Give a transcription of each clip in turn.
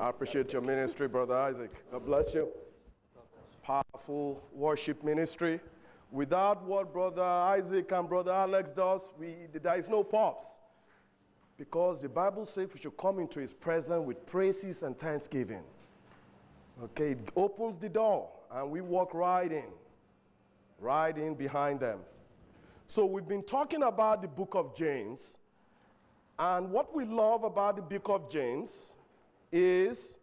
I appreciate your ministry, Brother Isaac. God bless you. Powerful worship ministry. Without what Brother Isaac and Brother Alex does, we, there is no pops. Because the Bible says we should come into his presence with praises and thanksgiving. Okay, it opens the door and we walk right in, right in behind them. So we've been talking about the book of James. And what we love about the book of James is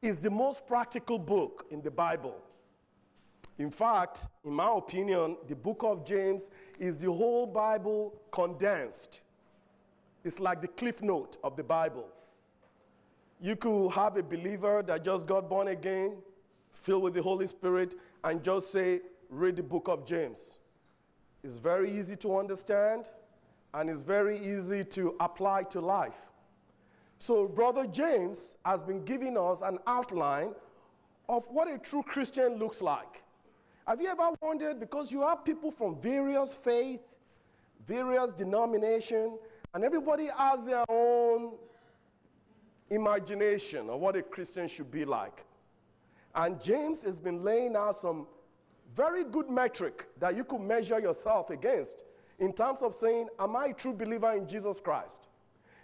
is the most practical book in the Bible. In fact, in my opinion, the book of James is the whole Bible condensed. It's like the cliff note of the Bible. You could have a believer that just got born again, filled with the Holy Spirit, and just say, read the book of James. It's very easy to understand, and it's very easy to apply to life. So, Brother James has been giving us an outline of what a true Christian looks like. Have you ever wondered? Because you have people from various faith, various denomination, and everybody has their own imagination of what a Christian should be like. And James has been laying out some very good metric that you could measure yourself against in terms of saying, Am I a true believer in Jesus Christ?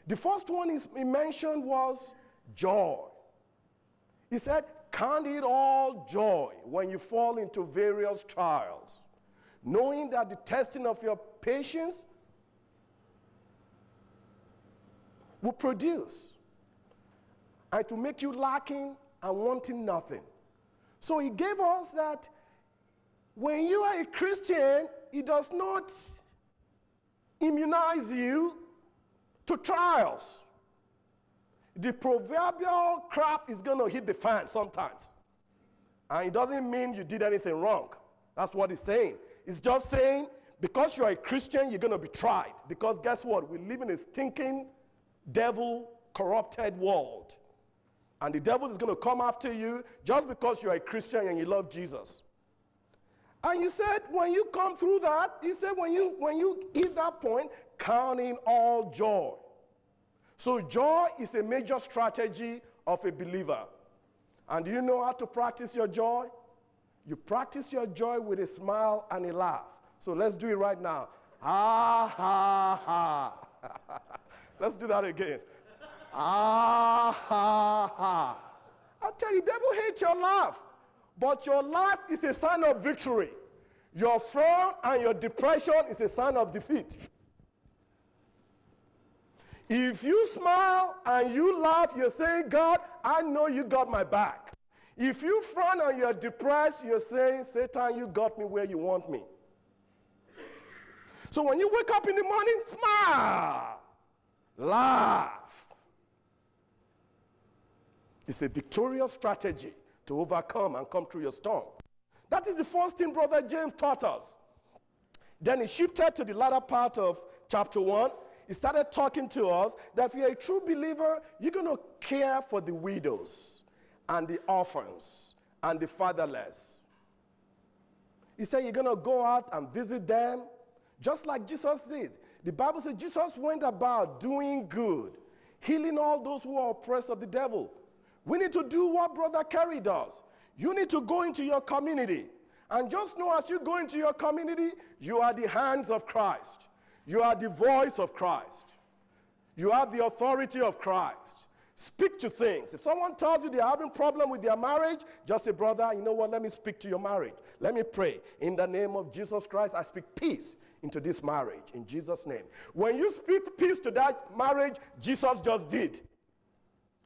The first one he mentioned was joy. He said, Count it all joy when you fall into various trials, knowing that the testing of your patience will produce and to make you lacking and wanting nothing. So he gave us that when you are a Christian, it does not immunize you to trials. The proverbial crap is going to hit the fan sometimes. And it doesn't mean you did anything wrong. That's what he's saying. It's just saying because you're a Christian, you're going to be tried. Because guess what? We live in a stinking, devil corrupted world. And the devil is going to come after you just because you're a Christian and you love Jesus. And you said, when you come through that, he said, when you when you hit that point, counting all joy. So joy is a major strategy of a believer. And do you know how to practice your joy? You practice your joy with a smile and a laugh. So let's do it right now. Ha ha ha. let's do that again. Ah, ha ha. I tell you, devil hates your laugh. But your laugh is a sign of victory. Your frown and your depression is a sign of defeat. If you smile and you laugh, you're saying, God, I know you got my back. If you frown and you're depressed, you're saying, Satan, you got me where you want me. So when you wake up in the morning, smile, laugh. It's a victorious strategy to overcome and come through your storm. That is the first thing Brother James taught us. Then he shifted to the latter part of chapter 1. He started talking to us that if you're a true believer, you're going to care for the widows and the orphans and the fatherless. He said you're going to go out and visit them just like Jesus did. The Bible says Jesus went about doing good, healing all those who are oppressed of the devil we need to do what Brother Kerry does. You need to go into your community. And just know as you go into your community, you are the hands of Christ. You are the voice of Christ. You have the authority of Christ. Speak to things. If someone tells you they're having problem with their marriage, just say, brother, you know what? Let me speak to your marriage. Let me pray. In the name of Jesus Christ, I speak peace into this marriage. In Jesus' name. When you speak peace to that marriage, Jesus just did.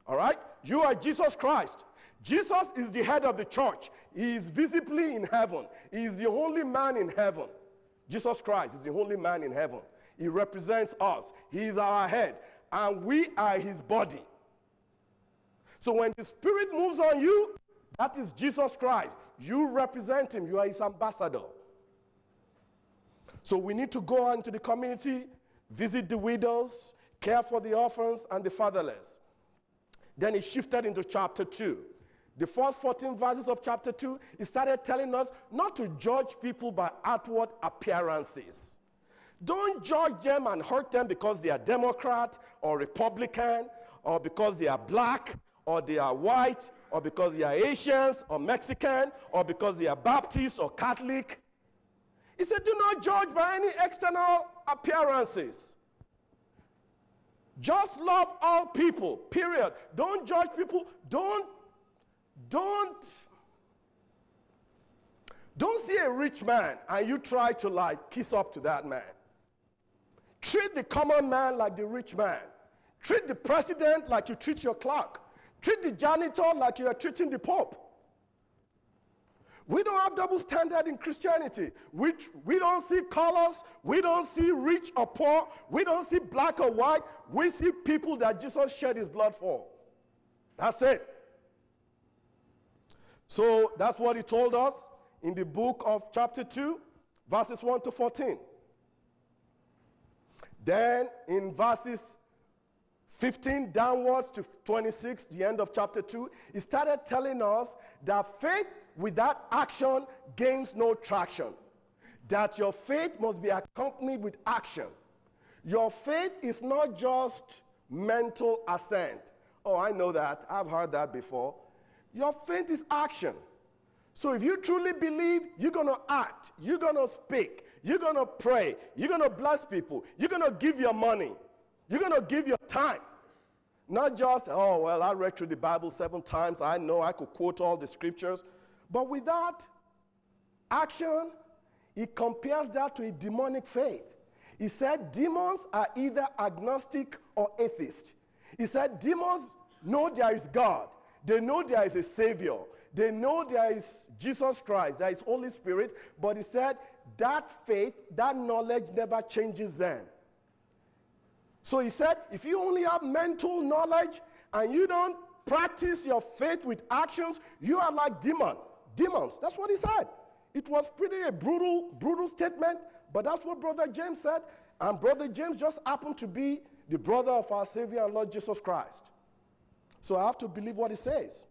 All right? You are Jesus Christ. Jesus is the head of the church. He is visibly in heaven. He is the only man in heaven. Jesus Christ is the only man in heaven. He represents us. He is our head, and we are his body. So when the Spirit moves on you, that is Jesus Christ. You represent him, you are his ambassador. So we need to go into the community, visit the widows, care for the orphans and the fatherless. Then he shifted into chapter 2. The first 14 verses of chapter 2, he started telling us not to judge people by outward appearances. Don't judge them and hurt them because they are Democrat or Republican or because they are black, or they are white, or because they are Asians, or Mexican, or because they are Baptist or Catholic. He said, Do not judge by any external appearances. Just love all people, period. Don't judge people. Don't, don't, don't see a rich man and you try to like kiss up to that man. Treat the common man like the rich man. Treat the president like you treat your clerk. Treat the janitor like you are treating the pope. We don't have double standard in Christianity. We, we don't see colors. We don't see rich or poor. We don't see black or white. We see people that Jesus shed his blood for. That's it. So that's what he told us in the book of chapter 2, verses 1 to 14. Then in verses 15 downwards to 26, the end of chapter 2, he started telling us that faith without action gains no traction. That your faith must be accompanied with action. Your faith is not just mental assent. Oh, I know that. I've heard that before. Your faith is action. So if you truly believe, you're going to act, you're going to speak, you're going to pray, you're going to bless people, you're going to give your money, you're going to give your time. Not just, oh, well, I read through the Bible seven times, I know I could quote all the scriptures. But without action, he compares that to a demonic faith. He said demons are either agnostic or atheist. He said demons know there is God, they know there is a Savior, they know there is Jesus Christ, there is Holy Spirit, but he said that faith, that knowledge never changes them. So he said, if you only have mental knowledge and you don't practice your faith with actions, you are like demon demons. That's what he said. It was pretty a brutal, brutal statement, but that's what Brother James said. And Brother James just happened to be the brother of our Savior and Lord Jesus Christ. So I have to believe what he says.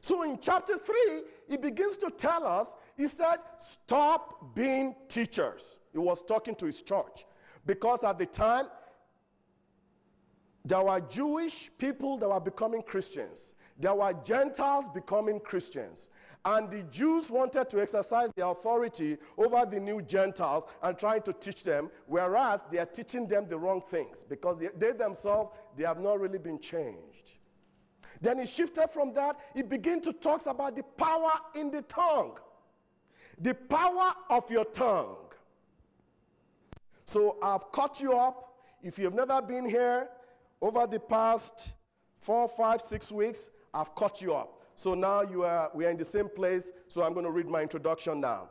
So in chapter 3, he begins to tell us, he said, stop being teachers. He was talking to his church. Because at the time, there were Jewish people that were becoming Christians. There were Gentiles becoming Christians. And the Jews wanted to exercise their authority over the new Gentiles and trying to teach them, whereas they are teaching them the wrong things because they, they themselves, they have not really been changed. Then he shifted from that, he began to talk about the power in the tongue. The power of your tongue. So I've caught you up. If you've never been here over the past four, five, six weeks, I've caught you up. So now you are, we are in the same place, so I'm going to read my introduction now.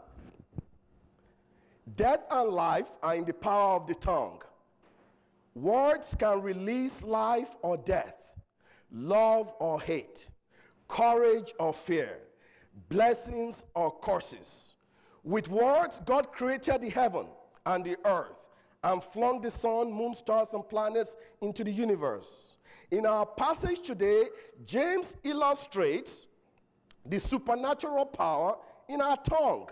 Death and life are in the power of the tongue. Words can release life or death, love or hate, courage or fear, blessings or curses. With words, God created the heaven and the earth and flung the sun, moon, stars, and planets into the universe. In our passage today, James illustrates the supernatural power in our tongue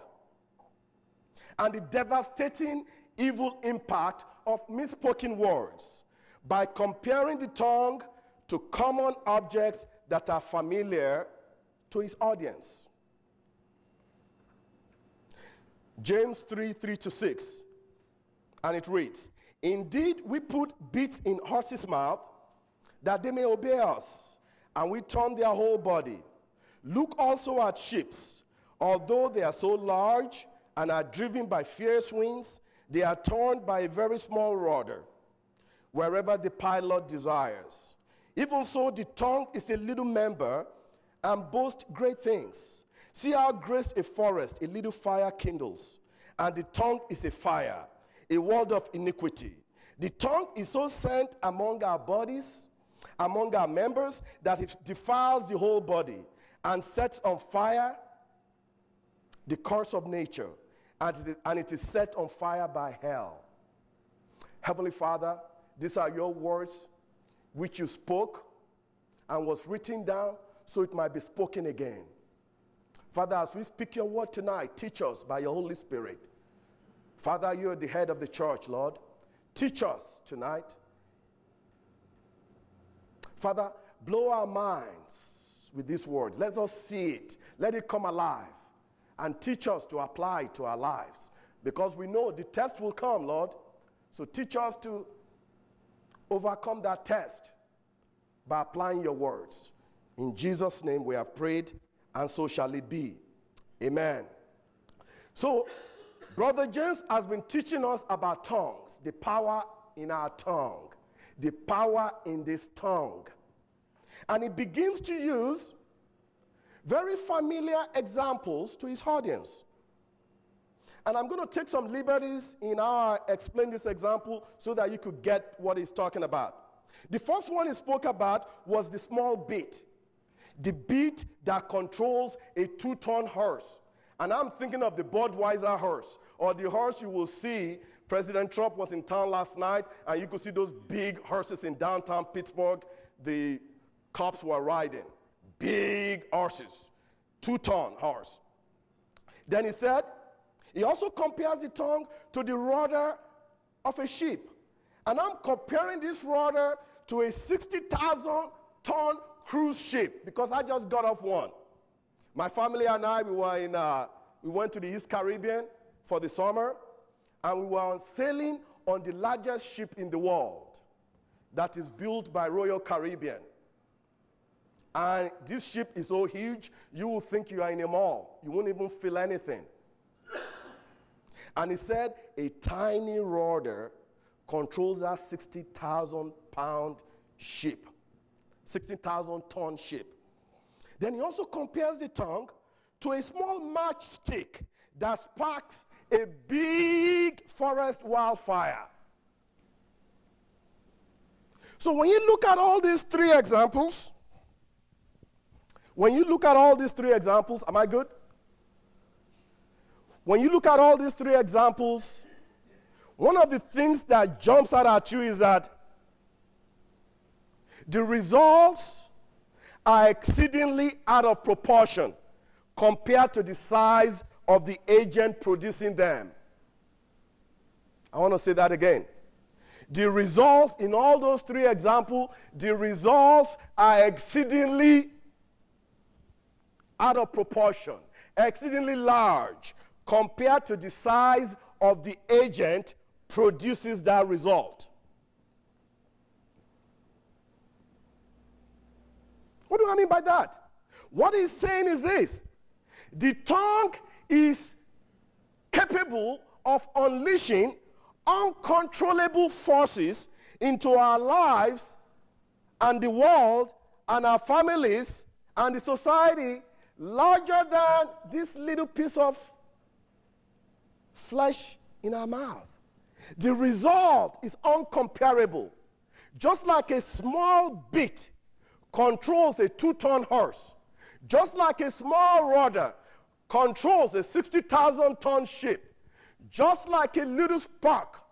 and the devastating evil impact of misspoken words by comparing the tongue to common objects that are familiar to his audience. James 3 3 to 6. And it reads Indeed, we put bits in horses' mouth that they may obey us, and we turn their whole body. Look also at ships. Although they are so large and are driven by fierce winds, they are turned by a very small rudder, wherever the pilot desires. Even so, the tongue is a little member and boasts great things. See how great a forest a little fire kindles, and the tongue is a fire, a world of iniquity. The tongue is so sent among our bodies among our members that it defiles the whole body and sets on fire the course of nature, and it, is, and it is set on fire by hell. Heavenly Father, these are your words which you spoke and was written down so it might be spoken again. Father, as we speak your word tonight, teach us by your Holy Spirit. Father, you are the head of the church, Lord. Teach us tonight Father, blow our minds with this word. Let us see it. Let it come alive and teach us to apply it to our lives. Because we know the test will come, Lord. So teach us to overcome that test by applying your words. In Jesus' name we have prayed, and so shall it be. Amen. So, Brother James has been teaching us about tongues, the power in our tongue, the power in this tongue. And he begins to use very familiar examples to his audience. And I'm going to take some liberties in how I explain this example so that you could get what he's talking about. The first one he spoke about was the small bit, the beat that controls a two ton horse. And I'm thinking of the Budweiser horse, or the horse you will see. President Trump was in town last night, and you could see those big horses in downtown Pittsburgh. The cops were riding. Big horses, two ton horse. Then he said, he also compares the tongue to the rudder of a ship. And I'm comparing this rudder to a 60,000 ton cruise ship because I just got off one. My family and I, we were in, uh, we went to the East Caribbean for the summer, and we were sailing on the largest ship in the world that is built by Royal Caribbean. And this ship is so huge, you will think you are in a mall. You won't even feel anything. and he said a tiny rudder controls that 60,000 pound ship, 60,000 ton ship. Then he also compares the tongue to a small matchstick that sparks a big forest wildfire. So when you look at all these three examples, when you look at all these three examples, am I good? When you look at all these three examples, one of the things that jumps out at you is that the results are exceedingly out of proportion compared to the size of the agent producing them. I want to say that again. The results in all those three examples, the results are exceedingly out of proportion, exceedingly large compared to the size of the agent produces that result. What do I mean by that? What he's saying is this the tongue is capable of unleashing uncontrollable forces into our lives and the world and our families and the society larger than this little piece of flesh in our mouth. The result is uncomparable. Just like a small bit controls a two ton horse, just like a small rudder controls a 60,000 ton ship, just like a little spark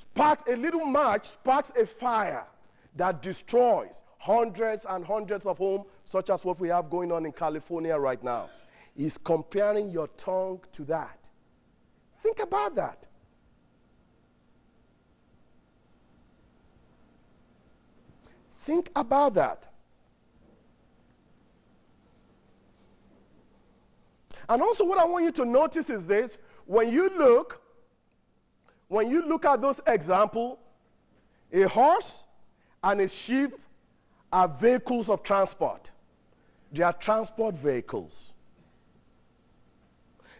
sparks a little match, sparks a fire that destroys hundreds and hundreds of homes, such as what we have going on in California right now. Is comparing your tongue to that. Think about that. Think about that. And also, what I want you to notice is this when you look, when you look at those examples, a horse and a sheep are vehicles of transport. They are transport vehicles.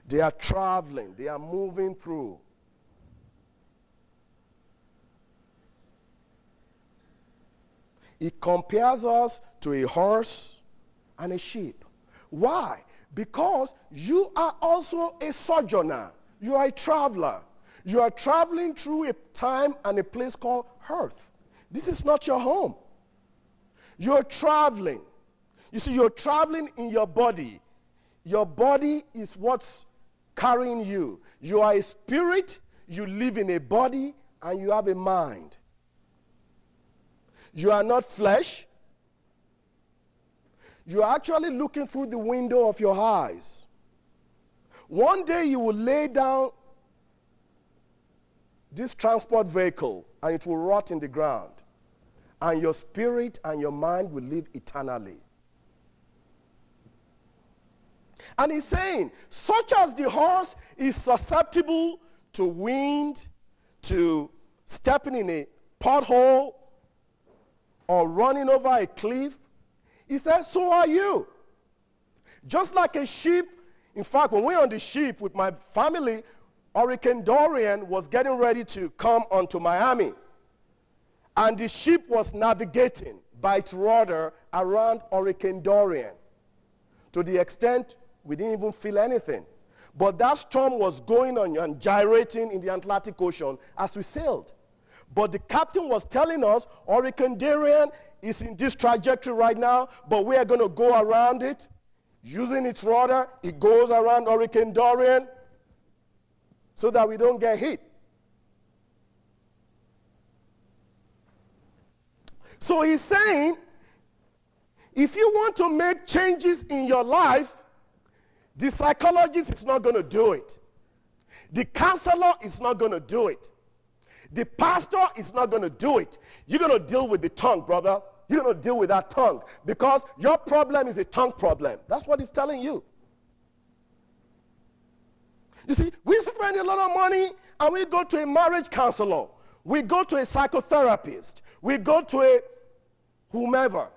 They are traveling, they are moving through. It compares us to a horse and a sheep. Why? Because you are also a sojourner. You are a traveler. You are traveling through a time and a place called earth. This is not your home. You're traveling. You see, you're traveling in your body. Your body is what's carrying you. You are a spirit, you live in a body, and you have a mind. You are not flesh. You are actually looking through the window of your eyes. One day you will lay down this transport vehicle and it will rot in the ground. and your spirit and your mind will live eternally. And he's saying, such as the horse is susceptible to wind, to stepping in a pothole, or running over a cliff, he says, so are you. Just like a sheep, in fact, when we were on the ship with my family, Hurricane Dorian was getting ready to come onto Miami. And the ship was navigating by its rudder around Hurricane Dorian to the extent we didn't even feel anything. But that storm was going on and gyrating in the Atlantic Ocean as we sailed. But the captain was telling us Hurricane Dorian is in this trajectory right now, but we are going to go around it. Using its rudder, it goes around Hurricane Dorian so that we don't get hit. So he's saying if you want to make changes in your life, the psychologist is not going to do it. The counselor is not going to do it. The pastor is not going to do it. You're going to deal with the tongue, brother. You're going to deal with that tongue because your problem is a tongue problem. That's what he's telling you. You see, we spend a lot of money and we go to a marriage counselor. We go to a psychotherapist. We go to a whomever.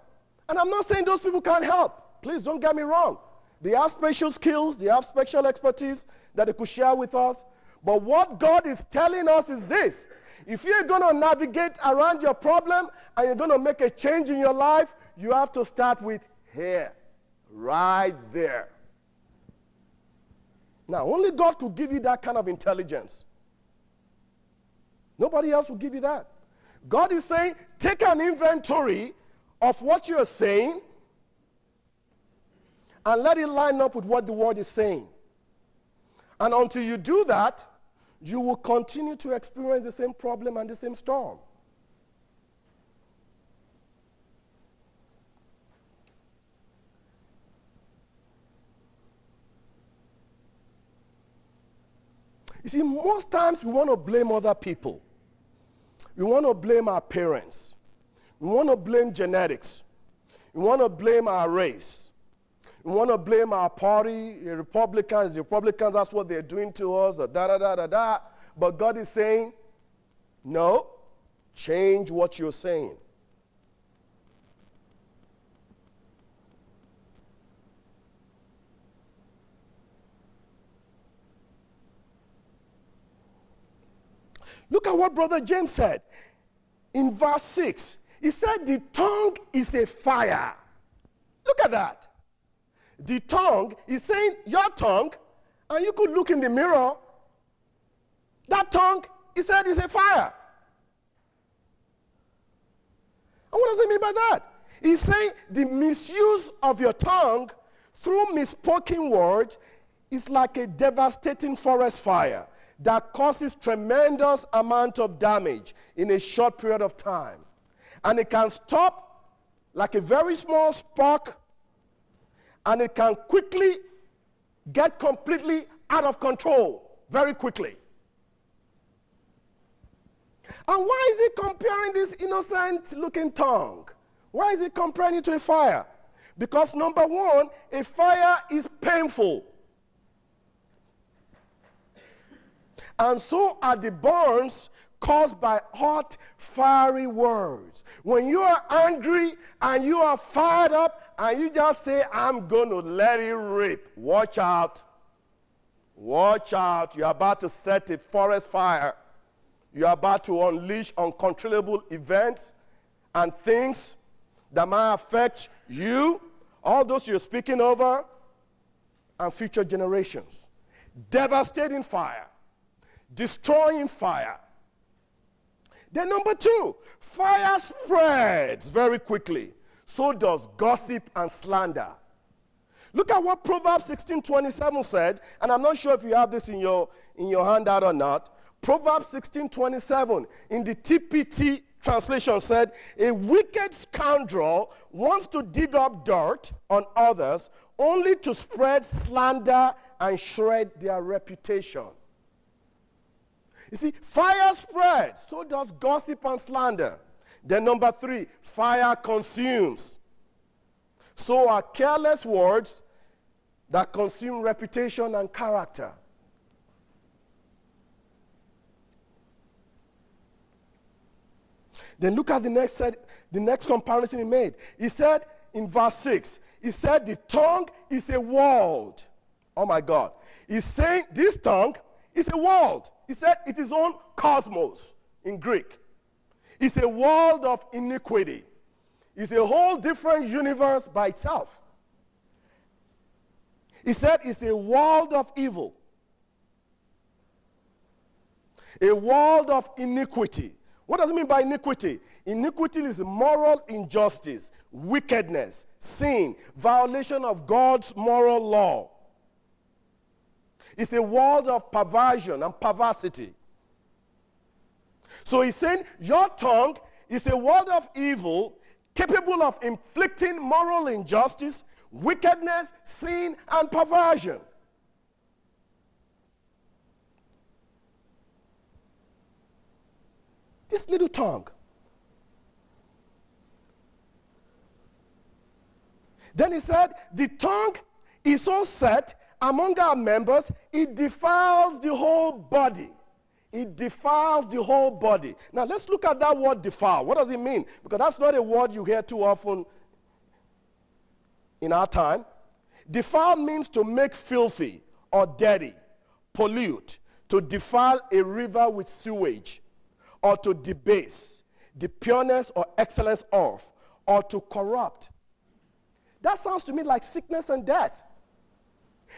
And I'm not saying those people can't help. Please don't get me wrong. They have special skills, they have special expertise that they could share with us. But what God is telling us is this if you're going to navigate around your problem and you're going to make a change in your life, you have to start with here, right there. Now, only God could give you that kind of intelligence. Nobody else will give you that. God is saying, take an inventory of what you're saying and let it line up with what the word is saying. And until you do that, you will continue to experience the same problem and the same storm. You see, most times we want to blame other people. We want to blame our parents. We want to blame genetics. We want to blame our race. We want to blame our party, the Republicans, the Republicans, that's what they're doing to us, da da da da da. But God is saying, no, change what you're saying. Look at what Brother James said in verse 6. He said, The tongue is a fire. Look at that. The tongue is saying, Your tongue, and you could look in the mirror. That tongue, he said, is a fire. And what does he mean by that? He's saying the misuse of your tongue through misspoken words is like a devastating forest fire that causes tremendous amount of damage in a short period of time. And it can stop like a very small spark, and it can quickly get completely out of control very quickly. And why is he comparing this innocent looking tongue? Why is he comparing it to a fire? Because number one, a fire is painful. And so are the burns caused by hot, fiery words. When you are angry and you are fired up and you just say, I'm going to let it rip, watch out. Watch out. You're about to set a forest fire. You're about to unleash uncontrollable events and things that might affect you, all those you're speaking over, and future generations. Devastating fire, destroying fire, then, number two, fire spreads very quickly. So does gossip and slander. Look at what Proverbs 16:27 said, and I'm not sure if you have this in your in your handout or not. Proverbs 16:27 in the TPT translation said, "A wicked scoundrel wants to dig up dirt on others only to spread slander and shred their reputation." You see, fire spreads, so does gossip and slander. Then, number three, fire consumes. So are careless words that consume reputation and character. Then look at the next, the next comparison he made. He said in verse 6, he said, The tongue is a world. Oh my God. He's saying this tongue is a world. He said it is own cosmos in Greek. It's a world of iniquity. It's a whole different universe by itself. He said it's a world of evil, a world of iniquity. What does it mean by iniquity? Iniquity is moral injustice, wickedness, sin, violation of God's moral law. It's a world of perversion and perversity. So he's saying your tongue is a word of evil capable of inflicting moral injustice, wickedness, sin, and perversion. This little tongue. Then he said, The tongue is so set among our members, it defiles the whole body. It defiles the whole body. Now let's look at that word defile. What does it mean? Because that's not a word you hear too often in our time. Defile means to make filthy or dirty, pollute, to defile a river with sewage, or to debase the pureness or excellence of, or to corrupt. That sounds to me like sickness and death.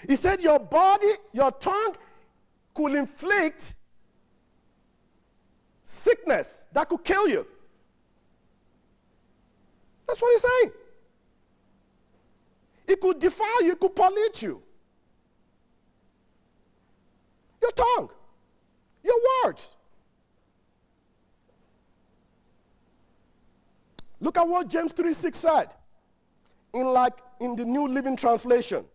He said, Your body, your tongue could inflict sickness that could kill you. That's what he's saying. It could defile you, it could pollute you. Your tongue, your words. Look at what James 3 6 said in like in the New Living Translation.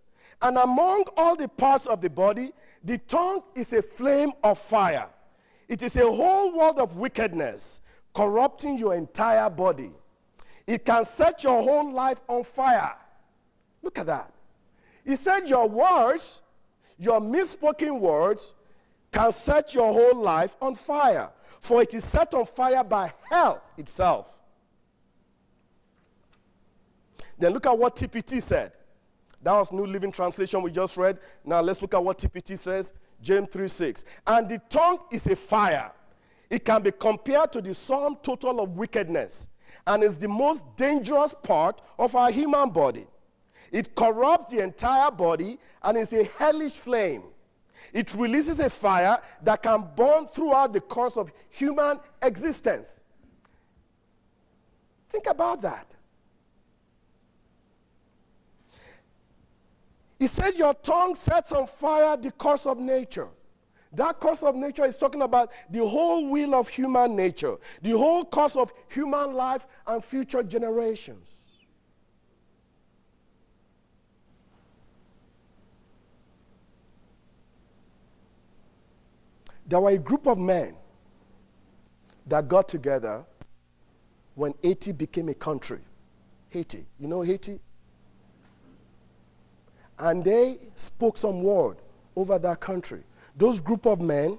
And among all the parts of the body, the tongue is a flame of fire it is a whole world of wickedness corrupting your entire body. It can set your whole life on fire. Look at that. He said, Your words, your misspoken words, can set your whole life on fire, for it is set on fire by hell itself. Then look at what TPT said. That was New Living Translation we just read. Now let's look at what TPT says. James 3 6. And the tongue is a fire. It can be compared to the sum total of wickedness and is the most dangerous part of our human body. It corrupts the entire body and is a hellish flame. It releases a fire that can burn throughout the course of human existence. Think about that. He said, Your tongue sets on fire the course of nature. That course of nature is talking about the whole wheel of human nature, the whole course of human life and future generations. There were a group of men that got together when Haiti became a country. Haiti. You know Haiti? And they spoke some word over that country. Those group of men,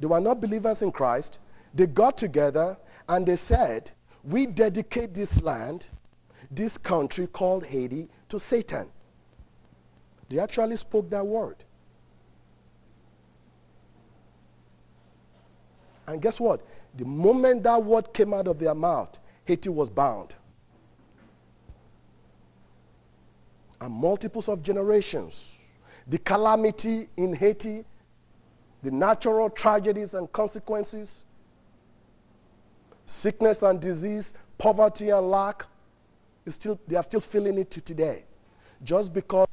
they were not believers in Christ. They got together and they said, We dedicate this land, this country called Haiti, to Satan. They actually spoke that word. And guess what? The moment that word came out of their mouth, Haiti was bound. And multiples of generations. The calamity in Haiti, the natural tragedies and consequences, sickness and disease, poverty and lack, still, they are still feeling it to today. Just because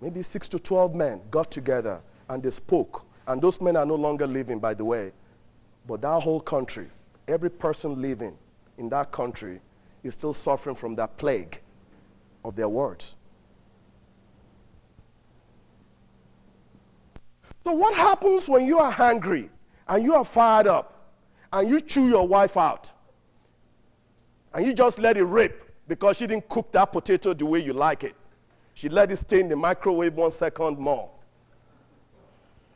maybe six to 12 men got together and they spoke, and those men are no longer living, by the way, but that whole country, every person living in that country is still suffering from that plague of their words. So, what happens when you are hungry and you are fired up and you chew your wife out, and you just let it rip because she didn't cook that potato the way you like it. She let it stay in the microwave one second more.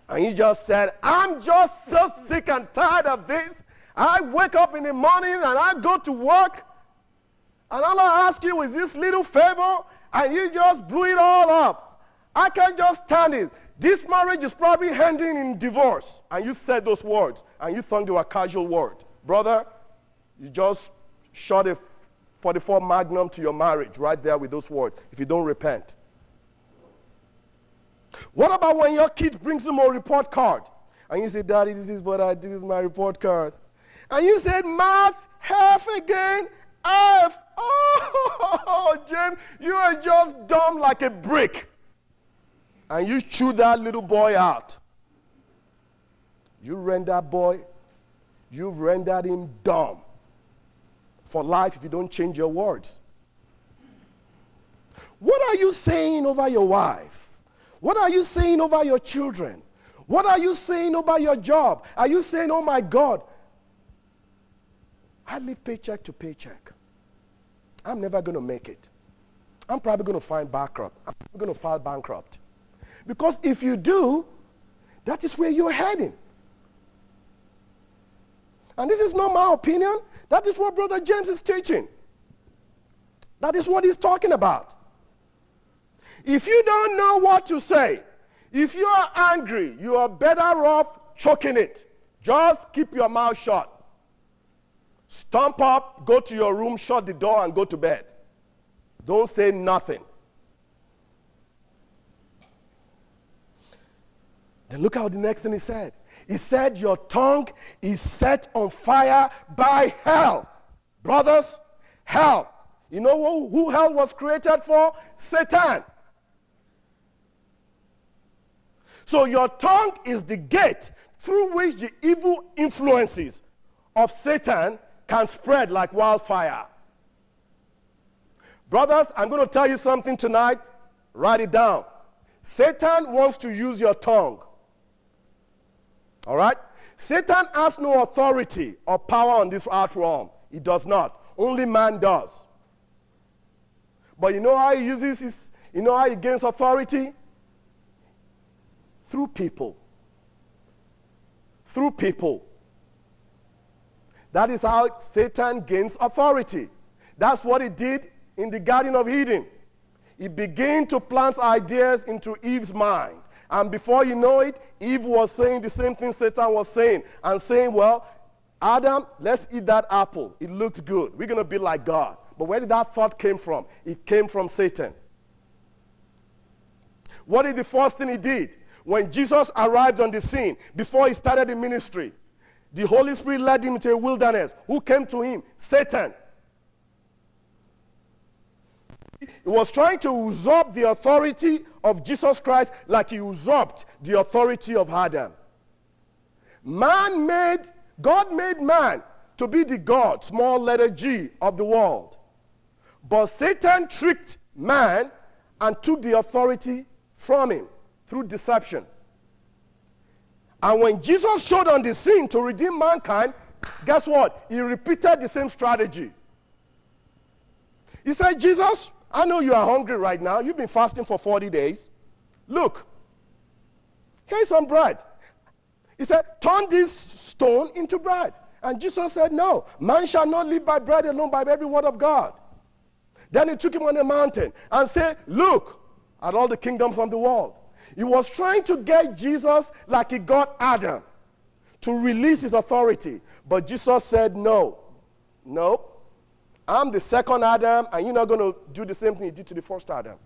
And he just said, I'm just so sick and tired of this. I wake up in the morning and I go to work, and all I ask you is this little favor, and you just blew it all up. I can't just stand it. This marriage is probably ending in divorce. And you said those words, and you thought they were casual words. Brother, you just shot a 44 magnum to your marriage right there with those words if you don't repent. What about when your kid brings you a report card? And you say, Daddy, this is what I this is my report card. And you said, Math, half again, F. Oh, James, you are just dumb like a brick. And you chew that little boy out. You render boy, you rendered him dumb for life if you don't change your words. What are you saying over your wife? What are you saying over your children? What are you saying about your job? Are you saying, oh my God, I live paycheck to paycheck. I'm never going to make it. I'm probably going to find bankrupt. I'm going to file bankrupt. Because if you do, that is where you're heading. And this is not my opinion. That is what Brother James is teaching. That is what he's talking about. If you don't know what to say, if you are angry, you are better off choking it. Just keep your mouth shut. Stomp up, go to your room, shut the door, and go to bed. Don't say nothing. Then look how the next thing he said. He said, Your tongue is set on fire by hell. Brothers, hell. You know who, who hell was created for? Satan. So your tongue is the gate through which the evil influences of Satan can spread like wildfire. Brothers, I'm going to tell you something tonight. Write it down. Satan wants to use your tongue. All right? Satan has no authority or power on this earth realm. He does not. Only man does. But you know how he uses his, you know how he gains authority? Through people. Through people. That is how Satan gains authority. That's what he did in the Garden of Eden. He began to plant ideas into Eve's mind. And before you know it, Eve was saying the same thing Satan was saying and saying, Well, Adam, let's eat that apple. It looked good. We're going to be like God. But where did that thought came from? It came from Satan. What is the first thing he did? When Jesus arrived on the scene, before he started the ministry, the Holy Spirit led him into a wilderness. Who came to him? Satan. He was trying to usurp the authority of Jesus Christ like he usurped the authority of Adam. Man made, God made man to be the God, small letter G, of the world. But Satan tricked man and took the authority from him through deception. And when Jesus showed on the scene to redeem mankind, guess what? He repeated the same strategy. He said, Jesus, I know you are hungry right now. You've been fasting for 40 days. Look, here's some bread. He said, Turn this stone into bread. And Jesus said, No, man shall not live by bread alone, by every word of God. Then he took him on a mountain and said, Look at all the kingdoms of the world. He was trying to get Jesus like he got Adam to release his authority. But Jesus said, No, no. I'm the second Adam, and you're not going to do the same thing you did to the first Adam.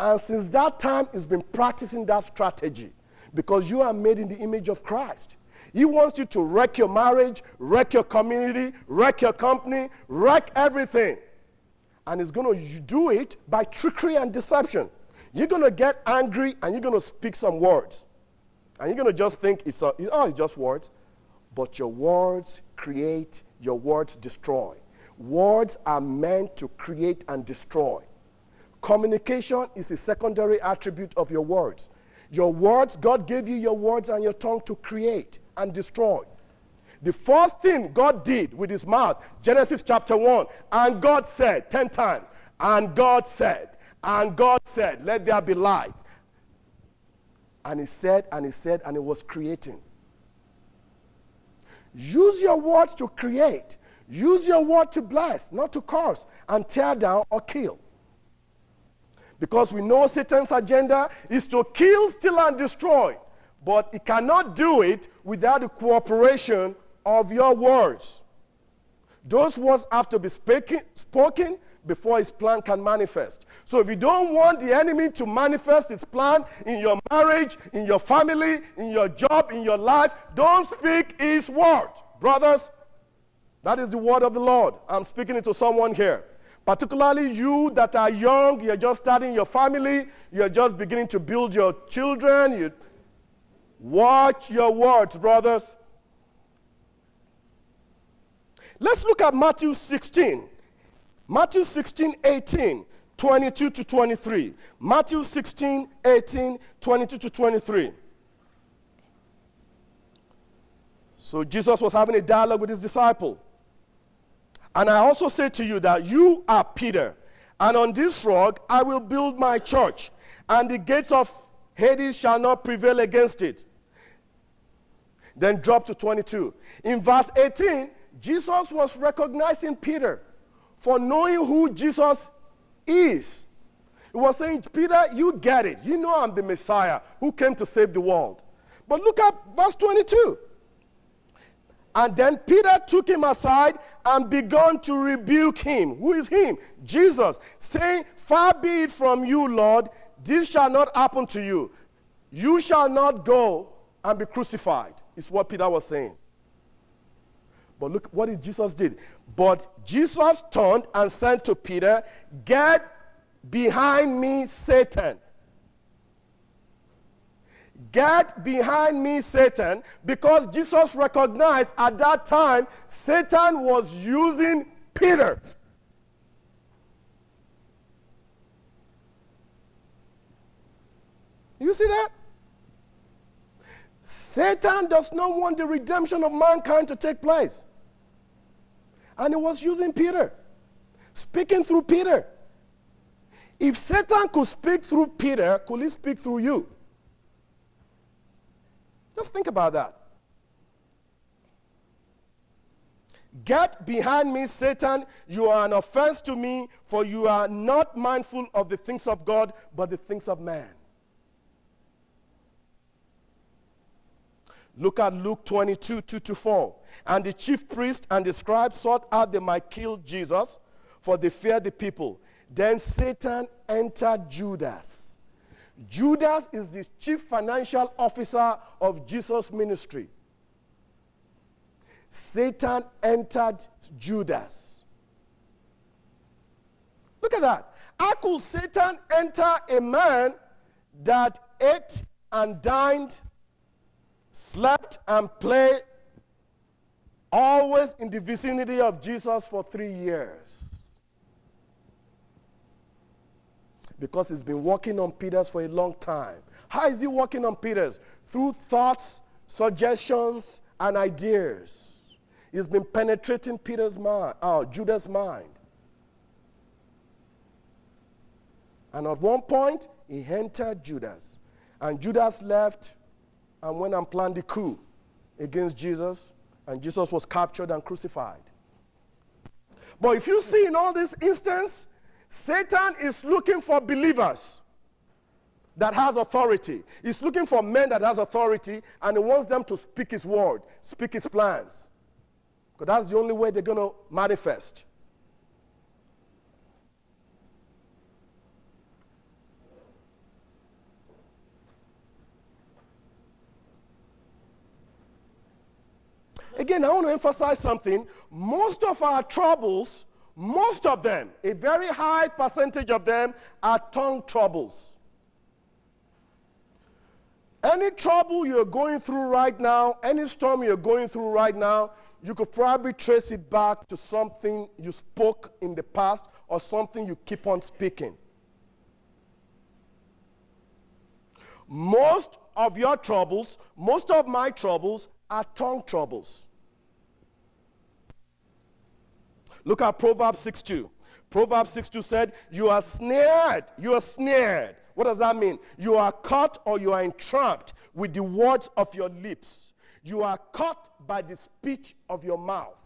And since that time, he's been practicing that strategy because you are made in the image of Christ. He wants you to wreck your marriage, wreck your community, wreck your company, wreck everything. And he's going to do it by trickery and deception. You're going to get angry and you're going to speak some words. And you're going to just think it's, a, oh, it's just words. But your words create, your words destroy. Words are meant to create and destroy. Communication is a secondary attribute of your words. Your words, God gave you your words and your tongue to create and destroy. The first thing God did with his mouth, Genesis chapter 1, and God said 10 times, and God said, and God said, let there be light. And he said, and he said, and it was creating. Use your words to create. Use your word to bless, not to curse and tear down or kill. Because we know Satan's agenda is to kill, steal, and destroy. But he cannot do it without the cooperation of your words. Those words have to be speaking, spoken before his plan can manifest. So if you don't want the enemy to manifest his plan in your marriage, in your family, in your job, in your life, don't speak his word. Brothers, that is the word of the Lord. I'm speaking it to someone here. Particularly you that are young, you're just starting your family, you're just beginning to build your children. You watch your words, brothers. Let's look at Matthew 16. Matthew 16, 18, 22 to 23. Matthew 16, 18, 22 to 23. So Jesus was having a dialogue with his disciple. And I also say to you that you are Peter, and on this rock I will build my church, and the gates of Hades shall not prevail against it. Then drop to 22. In verse 18, Jesus was recognizing Peter for knowing who Jesus is. He was saying, Peter, you get it. You know I'm the Messiah who came to save the world. But look at verse 22. And then Peter took him aside and began to rebuke him. Who is him? Jesus, saying, Far be it from you, Lord, this shall not happen to you. You shall not go and be crucified, is what Peter was saying. But look what Jesus did. But Jesus turned and said to Peter, Get behind me, Satan. Get behind me, Satan, because Jesus recognized at that time Satan was using Peter. You see that? Satan does not want the redemption of mankind to take place. And he was using Peter, speaking through Peter. If Satan could speak through Peter, could he speak through you? Just think about that. Get behind me, Satan. You are an offense to me, for you are not mindful of the things of God, but the things of man. Look at Luke 22, 2 to 4. And the chief priest and the scribes sought out they might kill Jesus, for they feared the people. Then Satan entered Judas. Judas is the chief financial officer of Jesus' ministry. Satan entered Judas. Look at that. How could Satan enter a man that ate and dined slept and played always in the vicinity of Jesus for three years. Because he's been working on Peter's for a long time. How is he working on Peter's? Through thoughts, suggestions, and ideas. He's been penetrating Peter's mind, uh, Judas' mind. And at one point, he entered Judas. And Judas left and went and planned the coup against Jesus, and Jesus was captured and crucified. But if you see in all this instance, Satan is looking for believers that has authority. He's looking for men that has authority, and he wants them to speak his word, speak his plans. Because that's the only way they're going to manifest. Again, I want to emphasize something. Most of our troubles, most of them, a very high percentage of them, are tongue troubles. Any trouble you're going through right now, any storm you're going through right now, you could probably trace it back to something you spoke in the past or something you keep on speaking. Most of your troubles, most of my troubles are tongue troubles. Look at Proverbs 6 2. Proverbs 6 2 said, You are snared. You are snared. What does that mean? You are caught or you are entrapped with the words of your lips. You are caught by the speech of your mouth.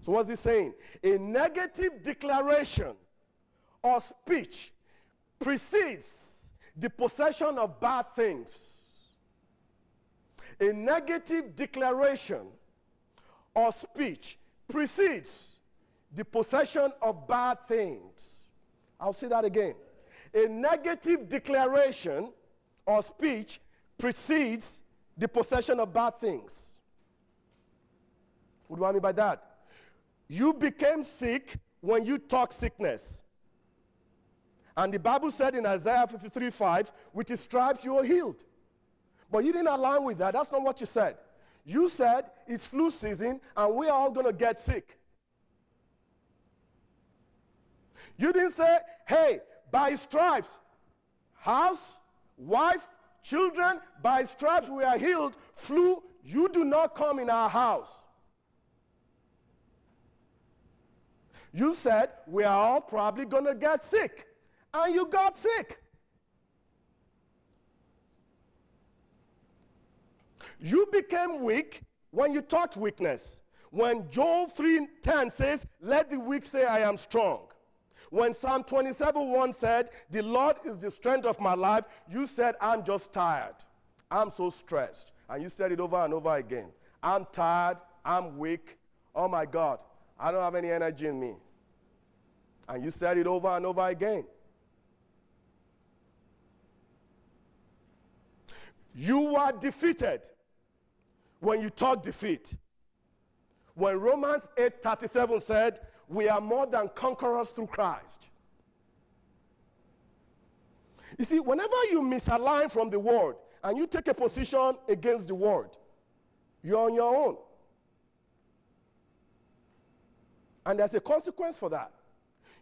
So, what's he saying? A negative declaration or speech precedes the possession of bad things. A negative declaration or speech precedes the possession of bad things. I'll say that again. A negative declaration or speech precedes the possession of bad things. What do I mean by that? You became sick when you talk sickness. And the Bible said in Isaiah 53 5, with his stripes you are healed. But you didn't align with that. That's not what you said. You said it's flu season and we're all going to get sick. You didn't say, hey, by stripes, house, wife, children, by stripes we are healed. Flu, you do not come in our house. You said we are all probably going to get sick. And you got sick. You became weak when you taught weakness. When Joel 3:10 says, "Let the weak say I am strong." When Psalm 27 1 said, The Lord is the strength of my life, you said, I'm just tired. I'm so stressed. And you said it over and over again. I'm tired. I'm weak. Oh my God. I don't have any energy in me. And you said it over and over again. You were defeated when you talk defeat. When Romans 8:37 said, we are more than conquerors through Christ. You see, whenever you misalign from the word and you take a position against the word, you're on your own. And there's a consequence for that.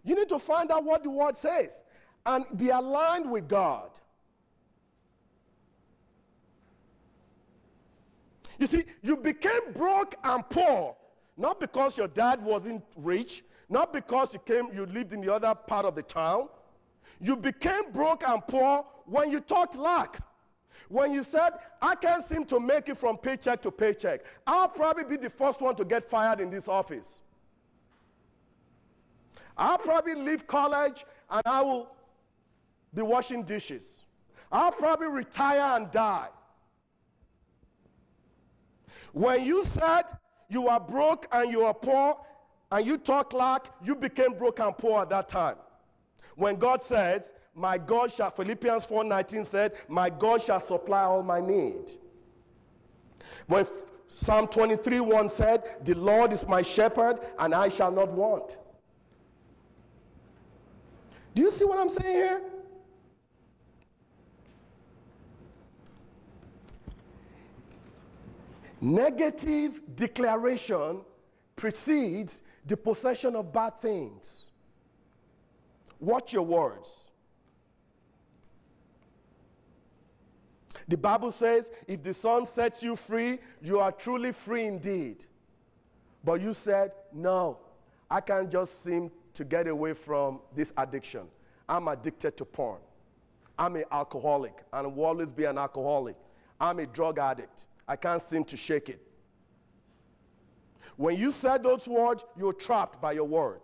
You need to find out what the word says and be aligned with God. You see, you became broke and poor not because your dad wasn't rich, not because you came, you lived in the other part of the town. You became broke and poor when you talked lack. When you said, I can't seem to make it from paycheck to paycheck, I'll probably be the first one to get fired in this office. I'll probably leave college and I will be washing dishes. I'll probably retire and die. When you said, you are broke and you are poor and you talk like you became broke and poor at that time. When God says, My God shall, Philippians 4:19 said, My God shall supply all my need. When Psalm 23 1 said, The Lord is my shepherd, and I shall not want. Do you see what I'm saying here? Negative declaration precedes the possession of bad things. Watch your words. The Bible says, if the Son sets you free, you are truly free indeed. But you said, no, I can't just seem to get away from this addiction. I'm addicted to porn. I'm an alcoholic and will always be an alcoholic. I'm a drug addict. I can't seem to shake it. When you said those words, you're trapped by your word.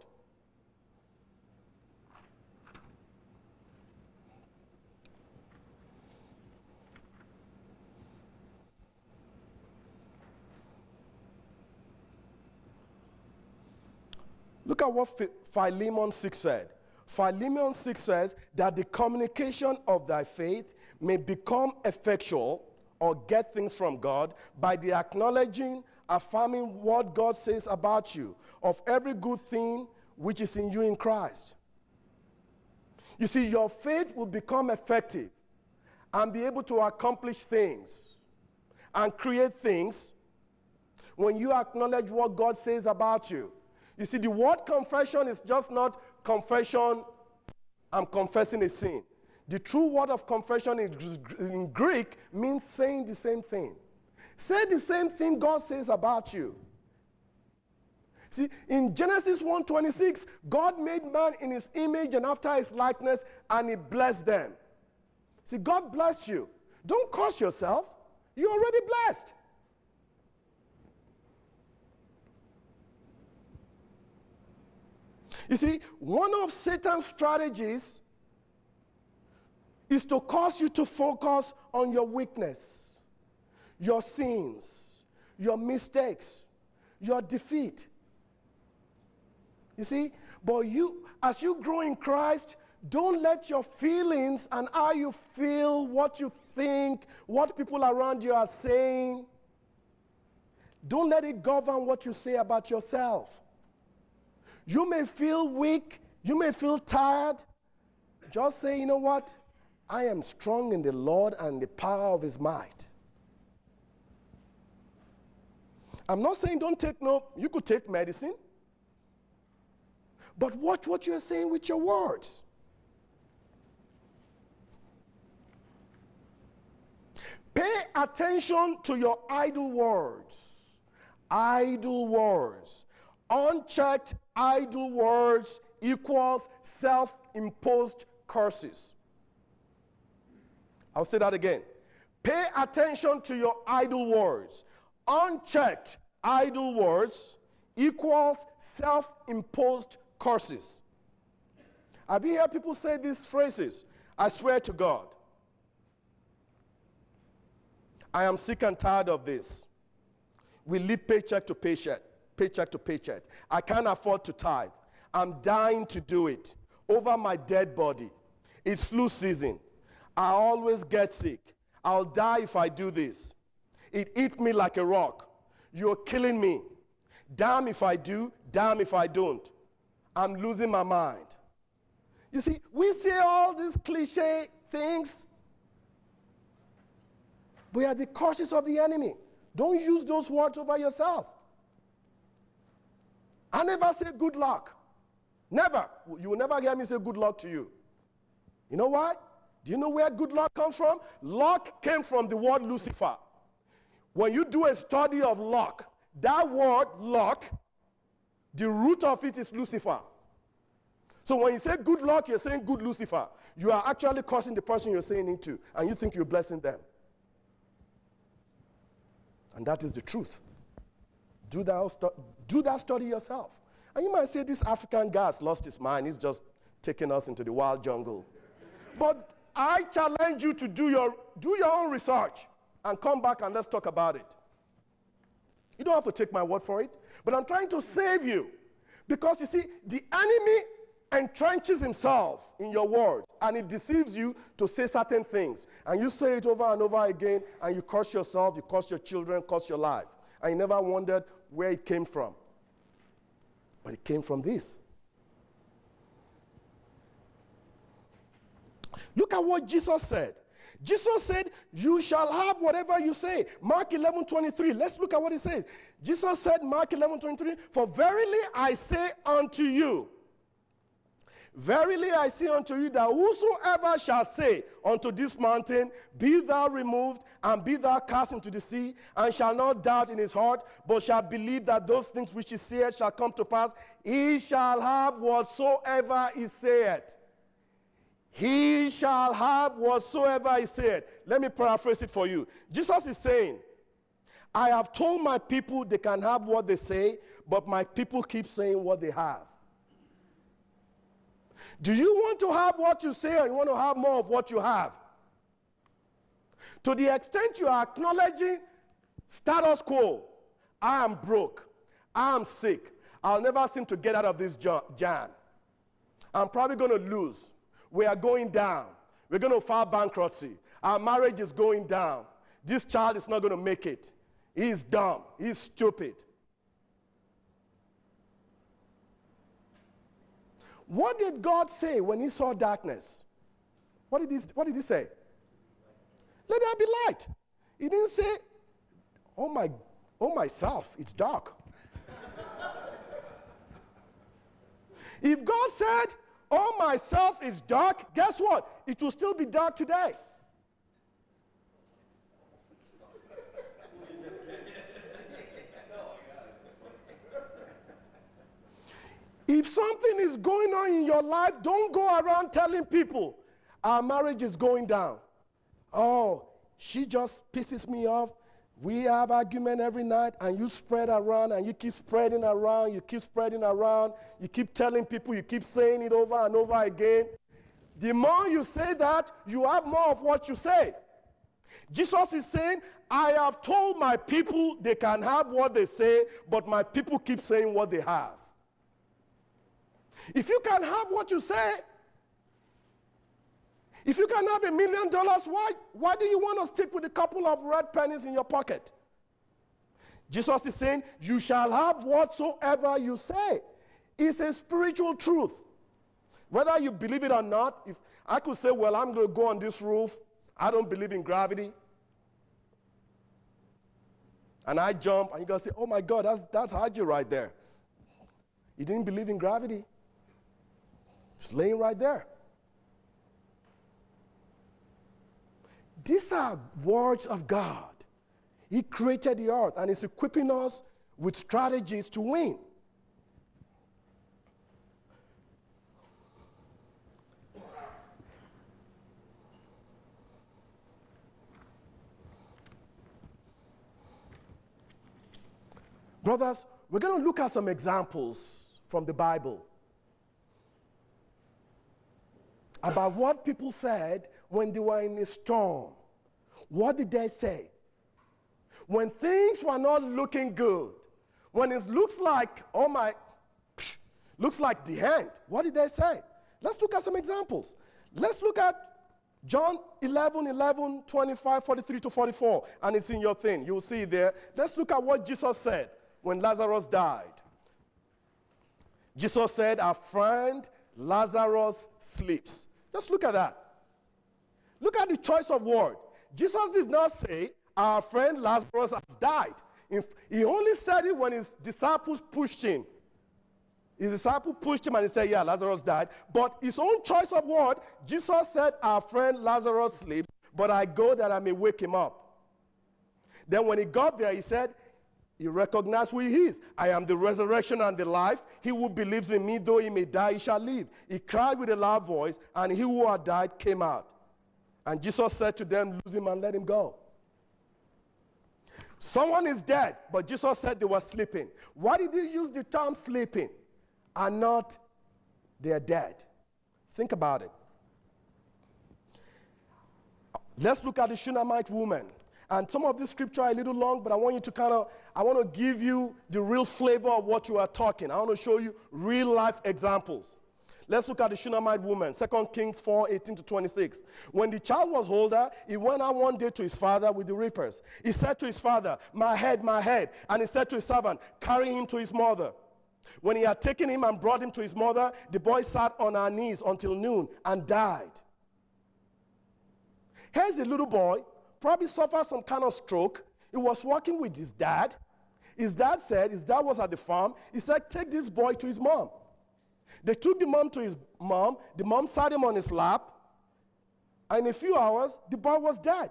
Look at what Philemon 6 said. Philemon 6 says that the communication of thy faith may become effectual or get things from God by the acknowledging, affirming what God says about you, of every good thing which is in you in Christ. You see, your faith will become effective and be able to accomplish things and create things when you acknowledge what God says about you. You see, the word confession is just not confession, I'm confessing a sin. The true word of confession in Greek means saying the same thing. Say the same thing God says about you. See, in Genesis 1:26, God made man in his image and after his likeness, and he blessed them. See, God bless you. Don't curse yourself. You're already blessed. You see, one of Satan's strategies is to cause you to focus on your weakness, your sins, your mistakes, your defeat. You see, but you, as you grow in Christ, don't let your feelings and how you feel, what you think, what people around you are saying, don't let it govern what you say about yourself. You may feel weak, you may feel tired. Just say, you know what? I am strong in the Lord and the power of his might. I'm not saying don't take no, you could take medicine. But watch what you're saying with your words. Pay attention to your idle words. Idle words. Unchecked idle words equals self imposed curses. I'll say that again. Pay attention to your idle words. Unchecked idle words equals self imposed curses. Have you heard people say these phrases? I swear to God. I am sick and tired of this. We live paycheck to paycheck paycheck to paycheck. I can't afford to tithe. I'm dying to do it over my dead body. It's flu season. I always get sick. I'll die if I do this. It eat me like a rock. You're killing me. Damn if I do, damn if I don't. I'm losing my mind. You see, we say all these cliche things. We are the curses of the enemy. Don't use those words over yourself. I never say good luck. Never. You will never hear me say good luck to you. You know why? Do you know where good luck comes from? Luck came from the word Lucifer. When you do a study of luck, that word luck, the root of it is Lucifer. So when you say good luck, you're saying good Lucifer. You are actually cursing the person you're saying into, and you think you're blessing them. And that is the truth. Do that, do that study yourself. And you might say, this African guy has lost his mind. He's just taking us into the wild jungle. But I challenge you to do your, do your own research and come back and let's talk about it. You don't have to take my word for it, but I'm trying to save you. Because you see, the enemy entrenches himself in your word and it deceives you to say certain things. And you say it over and over again, and you curse yourself, you curse your children, curse your life. And you never wondered where it came from. But it came from this. Look at what Jesus said. Jesus said, You shall have whatever you say. Mark 11 23. Let's look at what he says. Jesus said, Mark 11 23, For verily I say unto you, Verily I say unto you that whosoever shall say unto this mountain, Be thou removed, and be thou cast into the sea, and shall not doubt in his heart, but shall believe that those things which he saith shall come to pass, he shall have whatsoever he saith. He shall have whatsoever he said. Let me paraphrase it for you. Jesus is saying, I have told my people they can have what they say, but my people keep saying what they have. Do you want to have what you say or you want to have more of what you have? To the extent you are acknowledging status quo, I am broke, I am sick, I'll never seem to get out of this jam. I'm probably going to lose. We are going down. We're going to file bankruptcy. Our marriage is going down. This child is not going to make it. He's dumb. He's stupid. What did God say when he saw darkness? What did he, what did he say? Let there be light. He didn't say, oh my, oh myself, it's dark. if God said, oh myself is dark, guess what? It will still be dark today. If something is going on in your life, don't go around telling people our marriage is going down. Oh, she just pisses me off. We have argument every night, and you spread around, and you keep spreading around, you keep spreading around, you keep telling people, you keep saying it over and over again. The more you say that, you have more of what you say. Jesus is saying, I have told my people they can have what they say, but my people keep saying what they have. If you can have what you say, if you can have a million dollars, why, why do you want to stick with a couple of red pennies in your pocket? Jesus is saying, You shall have whatsoever you say. It's a spiritual truth. Whether you believe it or not, if I could say, Well, I'm going to go on this roof, I don't believe in gravity. And I jump, and you're going to say, Oh my God, that's, that's Haji right there. He didn't believe in gravity. It's laying right there. These are words of God. He created the earth and is equipping us with strategies to win. Brothers, we're going to look at some examples from the Bible about what people said when they were in a storm. What did they say? When things were not looking good, when it looks like, oh my, looks like the end, what did they say? Let's look at some examples. Let's look at John 11, 11, 25, 43 to 44, and it's in your thing. You'll see it there. Let's look at what Jesus said when Lazarus died. Jesus said, Our friend Lazarus sleeps. Just look at that. Look at the choice of word. Jesus did not say, Our friend Lazarus has died. He only said it when his disciples pushed him. His disciple pushed him and he said, Yeah, Lazarus died. But his own choice of word, Jesus said, Our friend Lazarus sleeps, but I go that I may wake him up. Then when he got there, he said, he recognized who he is. I am the resurrection and the life. He who believes in me, though he may die, he shall live. He cried with a loud voice, and he who had died came out. And Jesus said to them, Lose him and let him go. Someone is dead, but Jesus said they were sleeping. Why did he use the term sleeping and not they're dead? Think about it. Let's look at the Shunammite woman. And some of this scripture are a little long, but I want you to kind of, I want to give you the real flavor of what you are talking. I want to show you real life examples. Let's look at the Shunammite woman, 2 Kings 4 18 to 26. When the child was older, he went out one day to his father with the reapers. He said to his father, My head, my head. And he said to his servant, Carry him to his mother. When he had taken him and brought him to his mother, the boy sat on her knees until noon and died. Here's a little boy probably suffered some kind of stroke. He was working with his dad. His dad said, his dad was at the farm. He said, Take this boy to his mom. They took the mom to his mom. The mom sat him on his lap. And in a few hours, the boy was dead.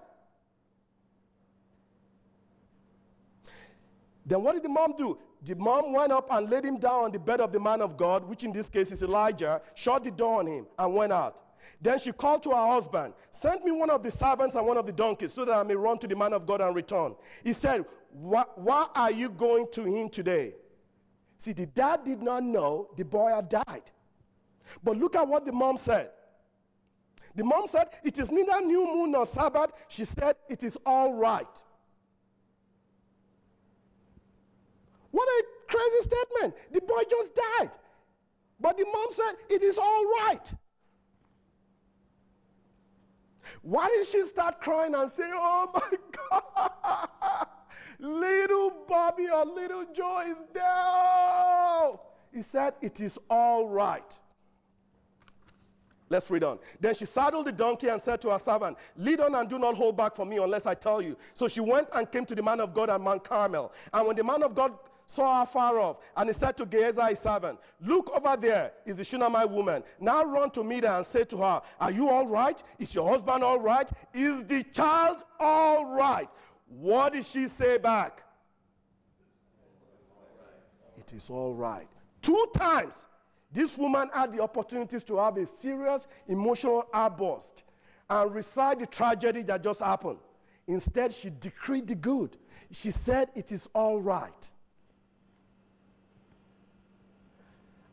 Then what did the mom do? The mom went up and laid him down on the bed of the man of God, which in this case is Elijah, shut the door on him, and went out. Then she called to her husband, Send me one of the servants and one of the donkeys so that I may run to the man of God and return. He said, Why, why are you going to him today? See, the dad did not know the boy had died. But look at what the mom said. The mom said, It is neither new moon nor Sabbath. She said, It is all right. What a crazy statement. The boy just died. But the mom said, It is all right. Why did she start crying and say, Oh my God, Bobby or little Joe is dead? He said, It is all right. Let's read on. Then she saddled the donkey and said to her servant, Lead on and do not hold back for me unless I tell you. So she went and came to the man of God at Mount Carmel. And when the man of God saw her far off, and he said to Gehazi his servant, Look over there is the Shunammite woman. Now run to meet her and say to her, Are you all right? Is your husband all right? Is the child all right? What did she say back? It is all right. Two times This woman had the opportunities to have a serious emotional outburst and recite the tragedy that just happened. Instead, she decreed the good. She said, It is all right.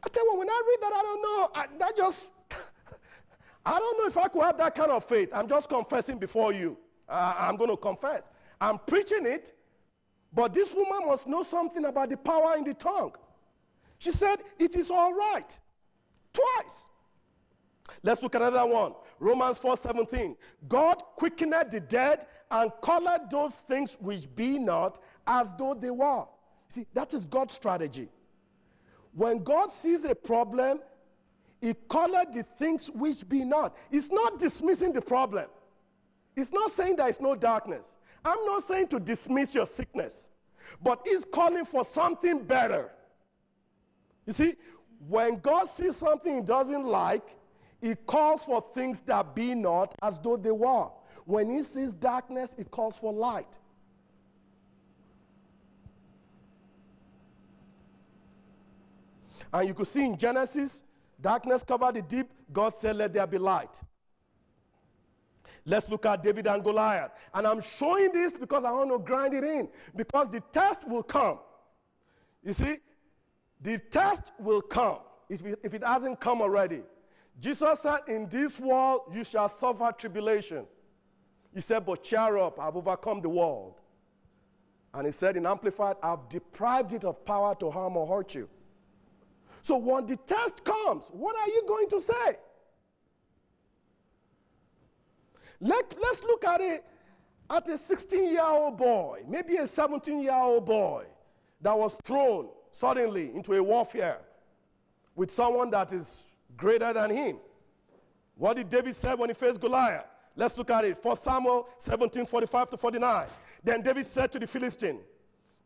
I tell you, when I read that, I don't know. I, that just, I don't know if I could have that kind of faith. I'm just confessing before you. Uh, I'm going to confess. I'm preaching it, but this woman must know something about the power in the tongue. She said, It is all right. Twice. Let's look at another one. Romans 4 17. God quickened the dead and colored those things which be not as though they were. See, that is God's strategy. When God sees a problem, He colored the things which be not. It's not dismissing the problem. It's not saying there is no darkness. I'm not saying to dismiss your sickness, but He's calling for something better. You see, when God sees something He doesn't like, He calls for things that be not as though they were. When He sees darkness, He calls for light. And you could see in Genesis, darkness covered the deep. God said, Let there be light. Let's look at David and Goliath. And I'm showing this because I want to grind it in. Because the test will come. You see, the test will come if it, if it hasn't come already. Jesus said, In this world you shall suffer tribulation. He said, But cheer up, I've overcome the world. And he said in Amplified, I've deprived it of power to harm or hurt you. So when the test comes, what are you going to say? Let, let's look at it at a 16 year old boy, maybe a 17 year old boy that was thrown suddenly into a warfare with someone that is greater than him. What did David say when he faced Goliath? Let's look at it. 1 Samuel 17 45 to 49. Then David said to the Philistine,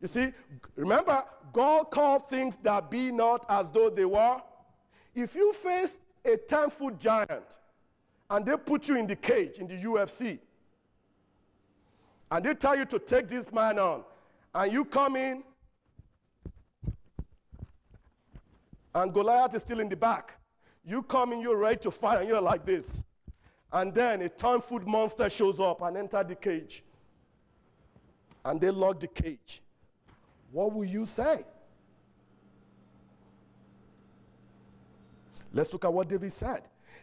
you see, remember, God called things that be not as though they were. If you face a 10 foot giant and they put you in the cage in the UFC, and they tell you to take this man on, and you come in, and Goliath is still in the back. You come in, you're ready to fight, and you're like this. And then a 10 foot monster shows up and enter the cage. And they lock the cage what will you say? Let's look at what David said.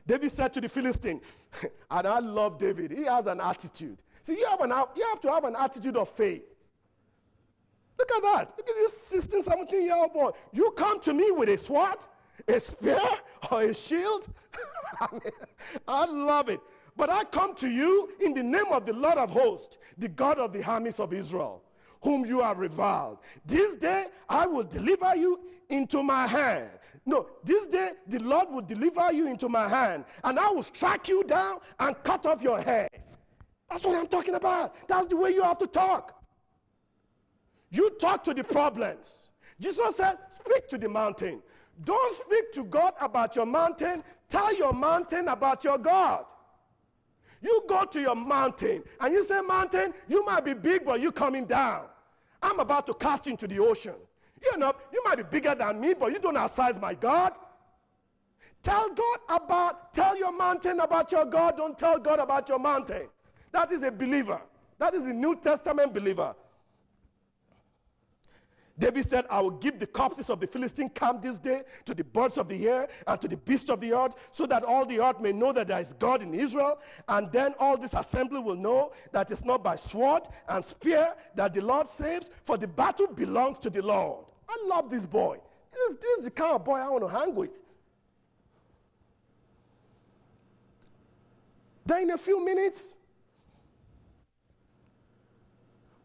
David said to the Philistine, and I love David, he has an attitude. See, you have, an, you have to have an attitude of faith. Look at that. Look at this 16, 17 year old boy. You come to me with a sword, a spear, or a shield? I, mean, I love it. But I come to you in the name of the Lord of hosts, the God of the armies of Israel whom you have reviled. This day I will deliver you into my hand. No, this day the Lord will deliver you into my hand, and I will strike you down and cut off your head. That's what I'm talking about. That's the way you have to talk. You talk to the problems. Jesus said, Speak to the mountain. Don't speak to God about your mountain, tell your mountain about your God. You go to your mountain and you say, Mountain, you might be big, but you're coming down. I'm about to cast you into the ocean. You know, you might be bigger than me, but you don't outsize my God. Tell God about, tell your mountain about your God. Don't tell God about your mountain. That is a believer. That is a New Testament believer. David said, I will give the corpses of the Philistine camp this day to the birds of the air and to the beasts of the earth, so that all the earth may know that there is God in Israel. And then all this assembly will know that it's not by sword and spear that the Lord saves, for the battle belongs to the Lord. I love this boy. This, this is the kind of boy I want to hang with. Then, in a few minutes,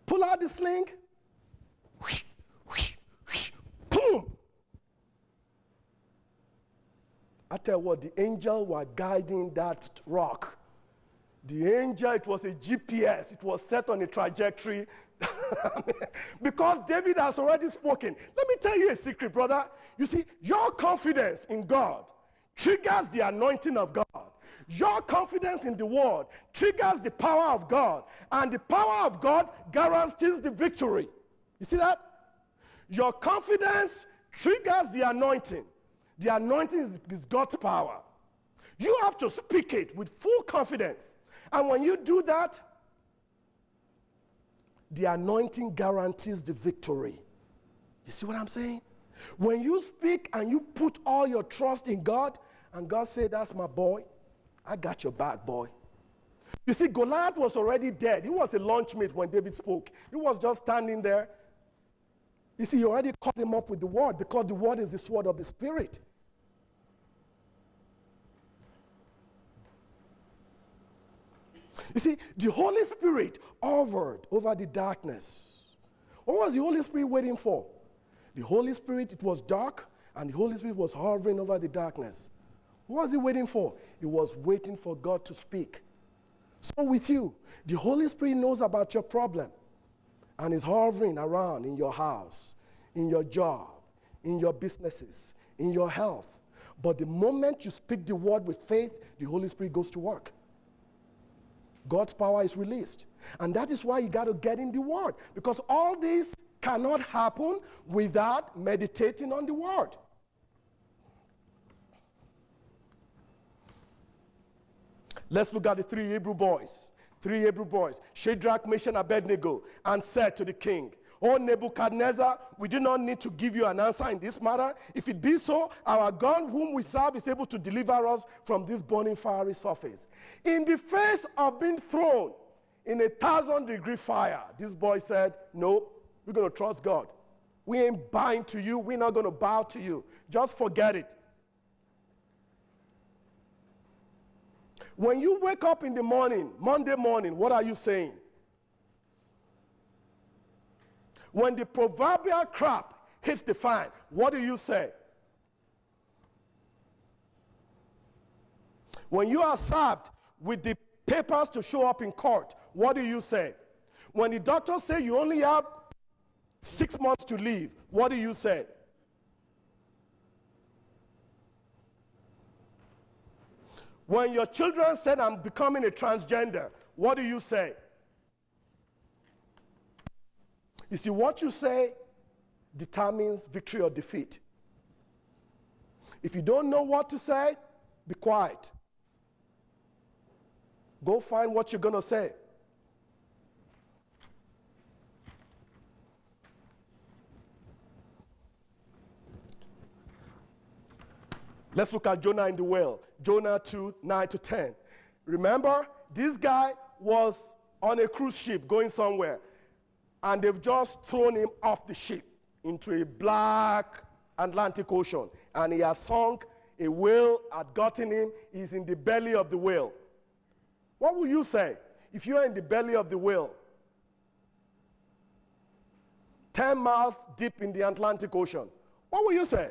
pull out the sling. Whoosh, Boom! I tell you what, the angel were guiding that rock. The angel, it was a GPS, it was set on a trajectory. because David has already spoken. Let me tell you a secret, brother. You see, your confidence in God triggers the anointing of God. Your confidence in the word triggers the power of God. And the power of God guarantees the victory. You see that? Your confidence triggers the anointing. The anointing is, is God's power. You have to speak it with full confidence. And when you do that, the anointing guarantees the victory. You see what I'm saying? When you speak and you put all your trust in God, and God said, That's my boy, I got your back, boy. You see, Goliath was already dead. He was a lunch meat when David spoke. He was just standing there. You see, he already caught him up with the word because the word is the sword of the Spirit. You see, the Holy Spirit hovered over the darkness. What was the Holy Spirit waiting for? The Holy Spirit, it was dark, and the Holy Spirit was hovering over the darkness. What was he waiting for? He was waiting for God to speak. So, with you, the Holy Spirit knows about your problem and is hovering around in your house, in your job, in your businesses, in your health. But the moment you speak the word with faith, the Holy Spirit goes to work. God's power is released. And that is why you got to get in the Word. Because all this cannot happen without meditating on the Word. Let's look at the three Hebrew boys. Three Hebrew boys, Shadrach, Meshach, and Abednego, and said to the king, O Nebuchadnezzar, we do not need to give you an answer in this matter. If it be so, our God, whom we serve, is able to deliver us from this burning fiery surface. In the face of being thrown in a thousand degree fire, this boy said, No, we're going to trust God. We ain't bowing to you. We're not going to bow to you. Just forget it. When you wake up in the morning, Monday morning, what are you saying? When the proverbial crap hits the fan, what do you say? When you are served with the papers to show up in court, what do you say? When the doctor say you only have six months to live, what do you say? When your children said, I'm becoming a transgender, what do you say? You see, what you say determines victory or defeat. If you don't know what to say, be quiet. Go find what you're going to say. Let's look at Jonah in the well. Jonah 2 9 to 10. Remember, this guy was on a cruise ship going somewhere and they've just thrown him off the ship into a black Atlantic Ocean. And he has sunk, a whale had gotten him, he's in the belly of the whale. What will you say if you are in the belly of the whale? 10 miles deep in the Atlantic Ocean. What will you say?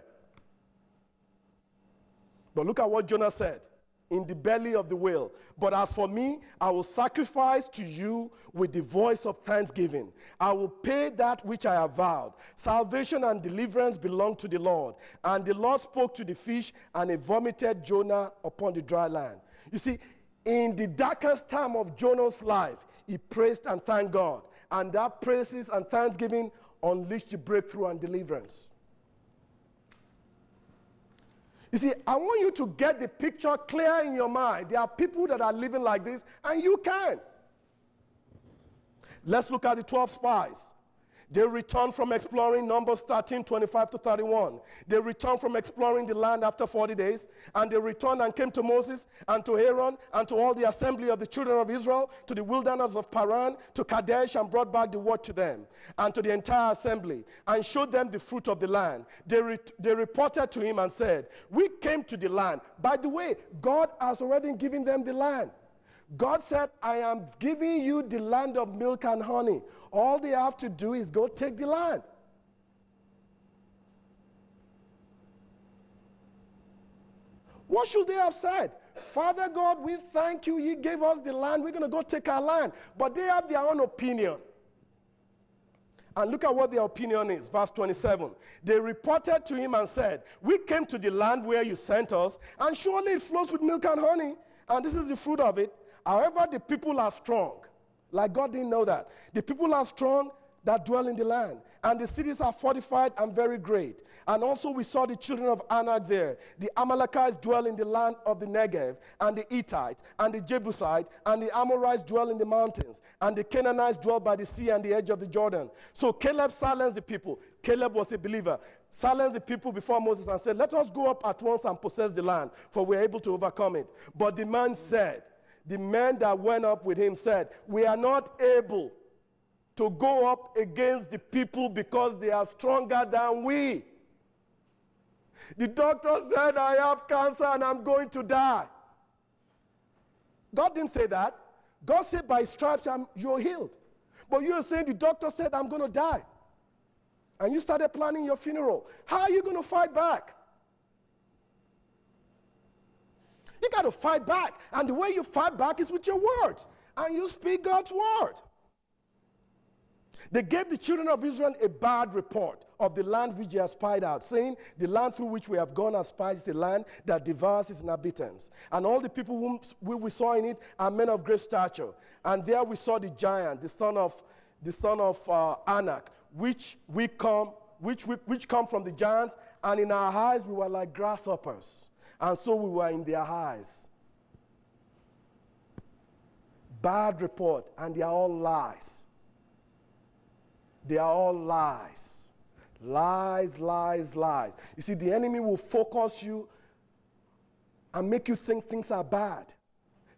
But look at what Jonah said in the belly of the whale. But as for me, I will sacrifice to you with the voice of thanksgiving. I will pay that which I have vowed. Salvation and deliverance belong to the Lord. And the Lord spoke to the fish, and he vomited Jonah upon the dry land. You see, in the darkest time of Jonah's life, he praised and thanked God. And that praises and thanksgiving unleashed the breakthrough and deliverance. You see, I want you to get the picture clear in your mind. There are people that are living like this, and you can. Let's look at the 12 spies. They returned from exploring Numbers 13, 25 to 31. They returned from exploring the land after 40 days, and they returned and came to Moses and to Aaron and to all the assembly of the children of Israel to the wilderness of Paran, to Kadesh, and brought back the word to them and to the entire assembly, and showed them the fruit of the land. They, re- they reported to him and said, We came to the land. By the way, God has already given them the land. God said, I am giving you the land of milk and honey. All they have to do is go take the land. What should they have said? Father God, we thank you. You gave us the land. We're going to go take our land. But they have their own opinion. And look at what their opinion is. Verse 27. They reported to him and said, We came to the land where you sent us, and surely it flows with milk and honey, and this is the fruit of it. However, the people are strong. Like God didn't know that. The people are strong, that dwell in the land, and the cities are fortified and very great. And also we saw the children of Anak there. The Amalekites dwell in the land of the Negev, and the Hittites, and the Jebusites, and the Amorites dwell in the mountains, and the Canaanites dwell by the sea and the edge of the Jordan. So Caleb silenced the people. Caleb was a believer. Silenced the people before Moses and said, Let us go up at once and possess the land, for we are able to overcome it. But the man said, The men that went up with him said, We are not able to go up against the people because they are stronger than we. The doctor said, I have cancer and I'm going to die. God didn't say that. God said, by stripes I'm, you're healed. But you're saying the doctor said, I'm going to die. And you started planning your funeral. How are you going to fight back? You got to fight back. And the way you fight back is with your words. And you speak God's word. They gave the children of Israel a bad report of the land which they had spied out, saying, The land through which we have gone as spies is a land that devours its inhabitants. And all the people whom we saw in it are men of great stature. And there we saw the giant, the son of, the son of uh, Anak, which we come, which, we, which come from the giants, and in our eyes we were like grasshoppers. And so we were in their eyes. Bad report, and they are all lies. They are all lies. Lies, lies, lies. You see, the enemy will focus you and make you think things are bad.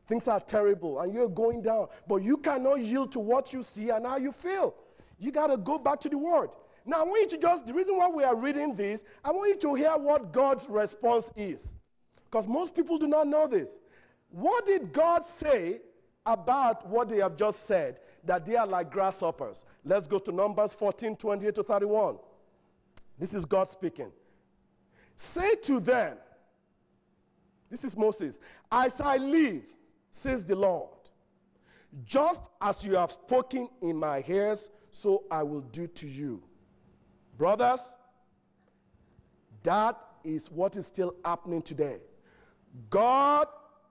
Things are terrible and you're going down. But you cannot yield to what you see and how you feel. You got to go back to the word. Now, I want you to just, the reason why we are reading this, I want you to hear what God's response is. Because most people do not know this. What did God say about what they have just said? that they are like grasshoppers. Let's go to Numbers 14 28 to 31. This is God speaking. Say to them, this is Moses, as I live, says the Lord, just as you have spoken in my ears, so I will do to you. Brothers, that is what is still happening today. God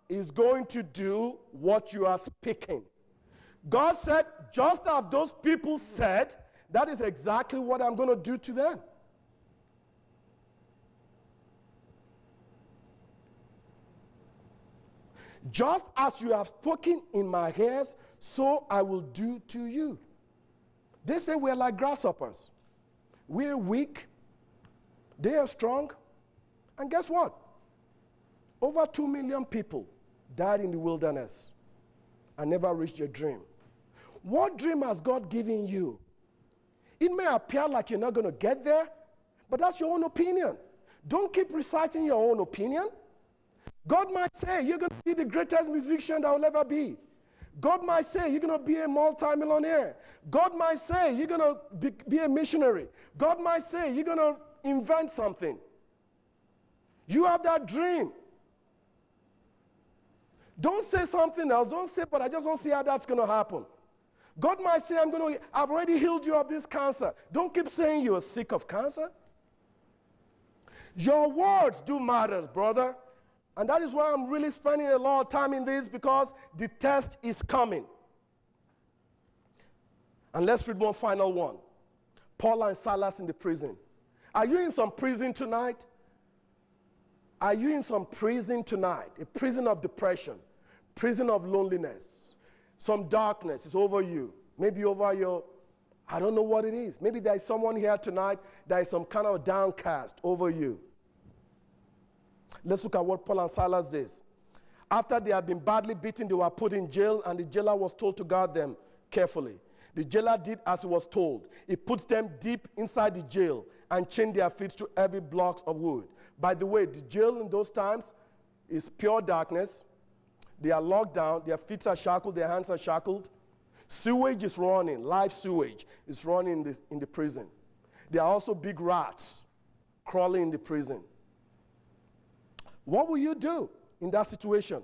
is going to do what you are speaking. God said, just as those people said, that is exactly what I'm going to do to them. Just as you have spoken in my ears, so I will do to you. They say we're like grasshoppers. We're weak, they are strong. And guess what? Over 2 million people died in the wilderness and never reached their dream. What dream has God given you? It may appear like you're not going to get there, but that's your own opinion. Don't keep reciting your own opinion. God might say you're going to be the greatest musician that will ever be. God might say you're going to be a multimillionaire. God might say you're going to be, be a missionary. God might say you're going to invent something. You have that dream. Don't say something else. Don't say, but I just don't see how that's going to happen. God might say, I'm going to, I've already healed you of this cancer. Don't keep saying you're sick of cancer. Your words do matter, brother. And that is why I'm really spending a lot of time in this because the test is coming. And let's read one final one Paul and Silas in the prison. Are you in some prison tonight? Are you in some prison tonight? A prison of depression, prison of loneliness, some darkness is over you. Maybe over your, I don't know what it is. Maybe there is someone here tonight that is some kind of downcast over you. Let's look at what Paul and Silas did. After they had been badly beaten, they were put in jail, and the jailer was told to guard them carefully. The jailer did as he was told. He put them deep inside the jail and chained their feet to heavy blocks of wood. By the way, the jail in those times is pure darkness. They are locked down, their feet are shackled, their hands are shackled. Sewage is running, live sewage is running in the, in the prison. There are also big rats crawling in the prison. What will you do in that situation?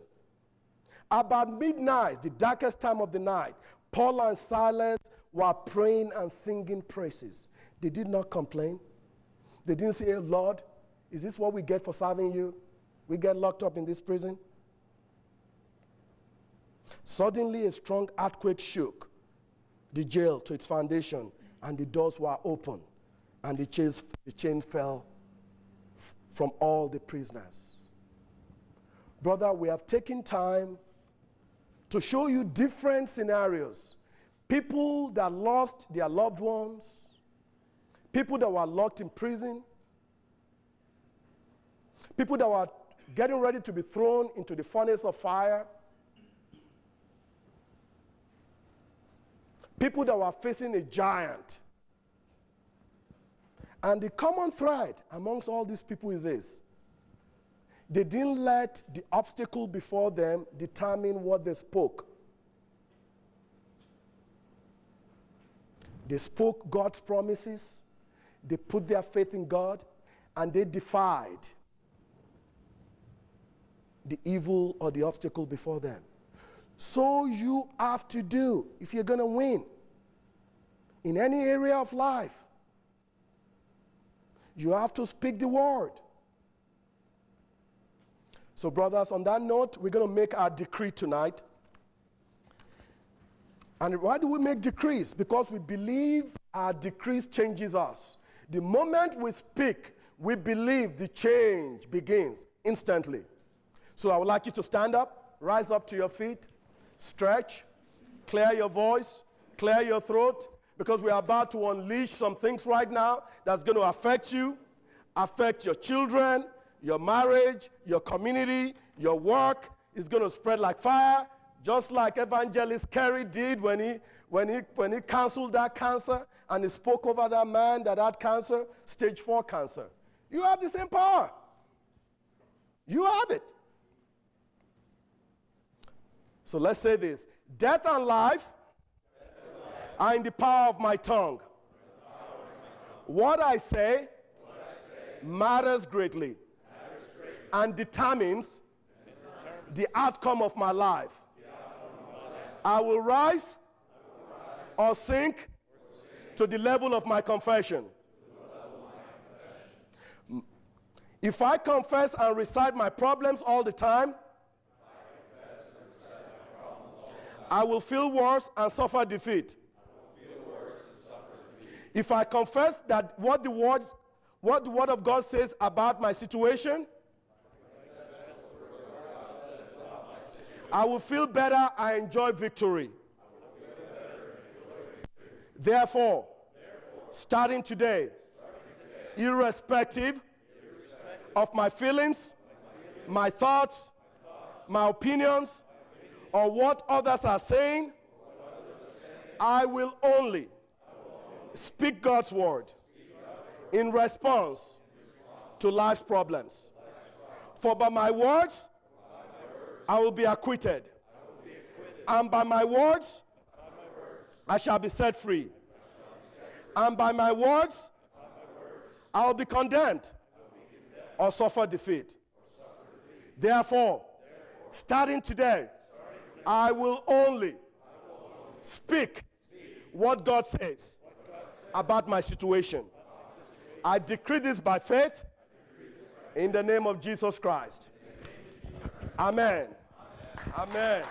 About midnight, the darkest time of the night, Paul and Silas were praying and singing praises. They did not complain. They didn't say, Lord, is this what we get for serving you? We get locked up in this prison? Suddenly, a strong earthquake shook the jail to its foundation, and the doors were open, and the chains, the chain fell from all the prisoners. Brother, we have taken time to show you different scenarios. People that lost their loved ones, people that were locked in prison, people that were getting ready to be thrown into the furnace of fire, people that were facing a giant. And the common thread amongst all these people is this they didn't let the obstacle before them determine what they spoke. They spoke God's promises, they put their faith in God, and they defied the evil or the obstacle before them. So you have to do if you're going to win in any area of life. You have to speak the word. So, brothers, on that note, we're going to make our decree tonight. And why do we make decrees? Because we believe our decrees changes us. The moment we speak, we believe the change begins instantly. So I would like you to stand up, rise up to your feet, stretch, clear your voice, clear your throat, because we are about to unleash some things right now that's going to affect you, affect your children, your marriage, your community, your work. It's going to spread like fire, just like Evangelist Kerry did when he, when, he, when he canceled that cancer and he spoke over that man that had cancer, stage four cancer. You have the same power. You have it. So let's say this death and life are in the power of my tongue. What I say matters greatly and determines the outcome of my life. I will rise or sink to the level of my confession. If I confess and recite my problems all the time, I will feel worse and suffer defeat. If I confess that what the word, what the word of God says about my situation, I will feel better I enjoy victory. Therefore, starting today, irrespective of my feelings, my thoughts, my opinions, or what others are saying, I will only speak God's word in response to life's problems. For by my words, I will be acquitted. And by my words, I shall be set free. And by my words, I will be condemned or suffer defeat. Therefore, starting today, I will only speak what God says about my situation. I decree this by faith in the name of Jesus Christ. Amen. Amen.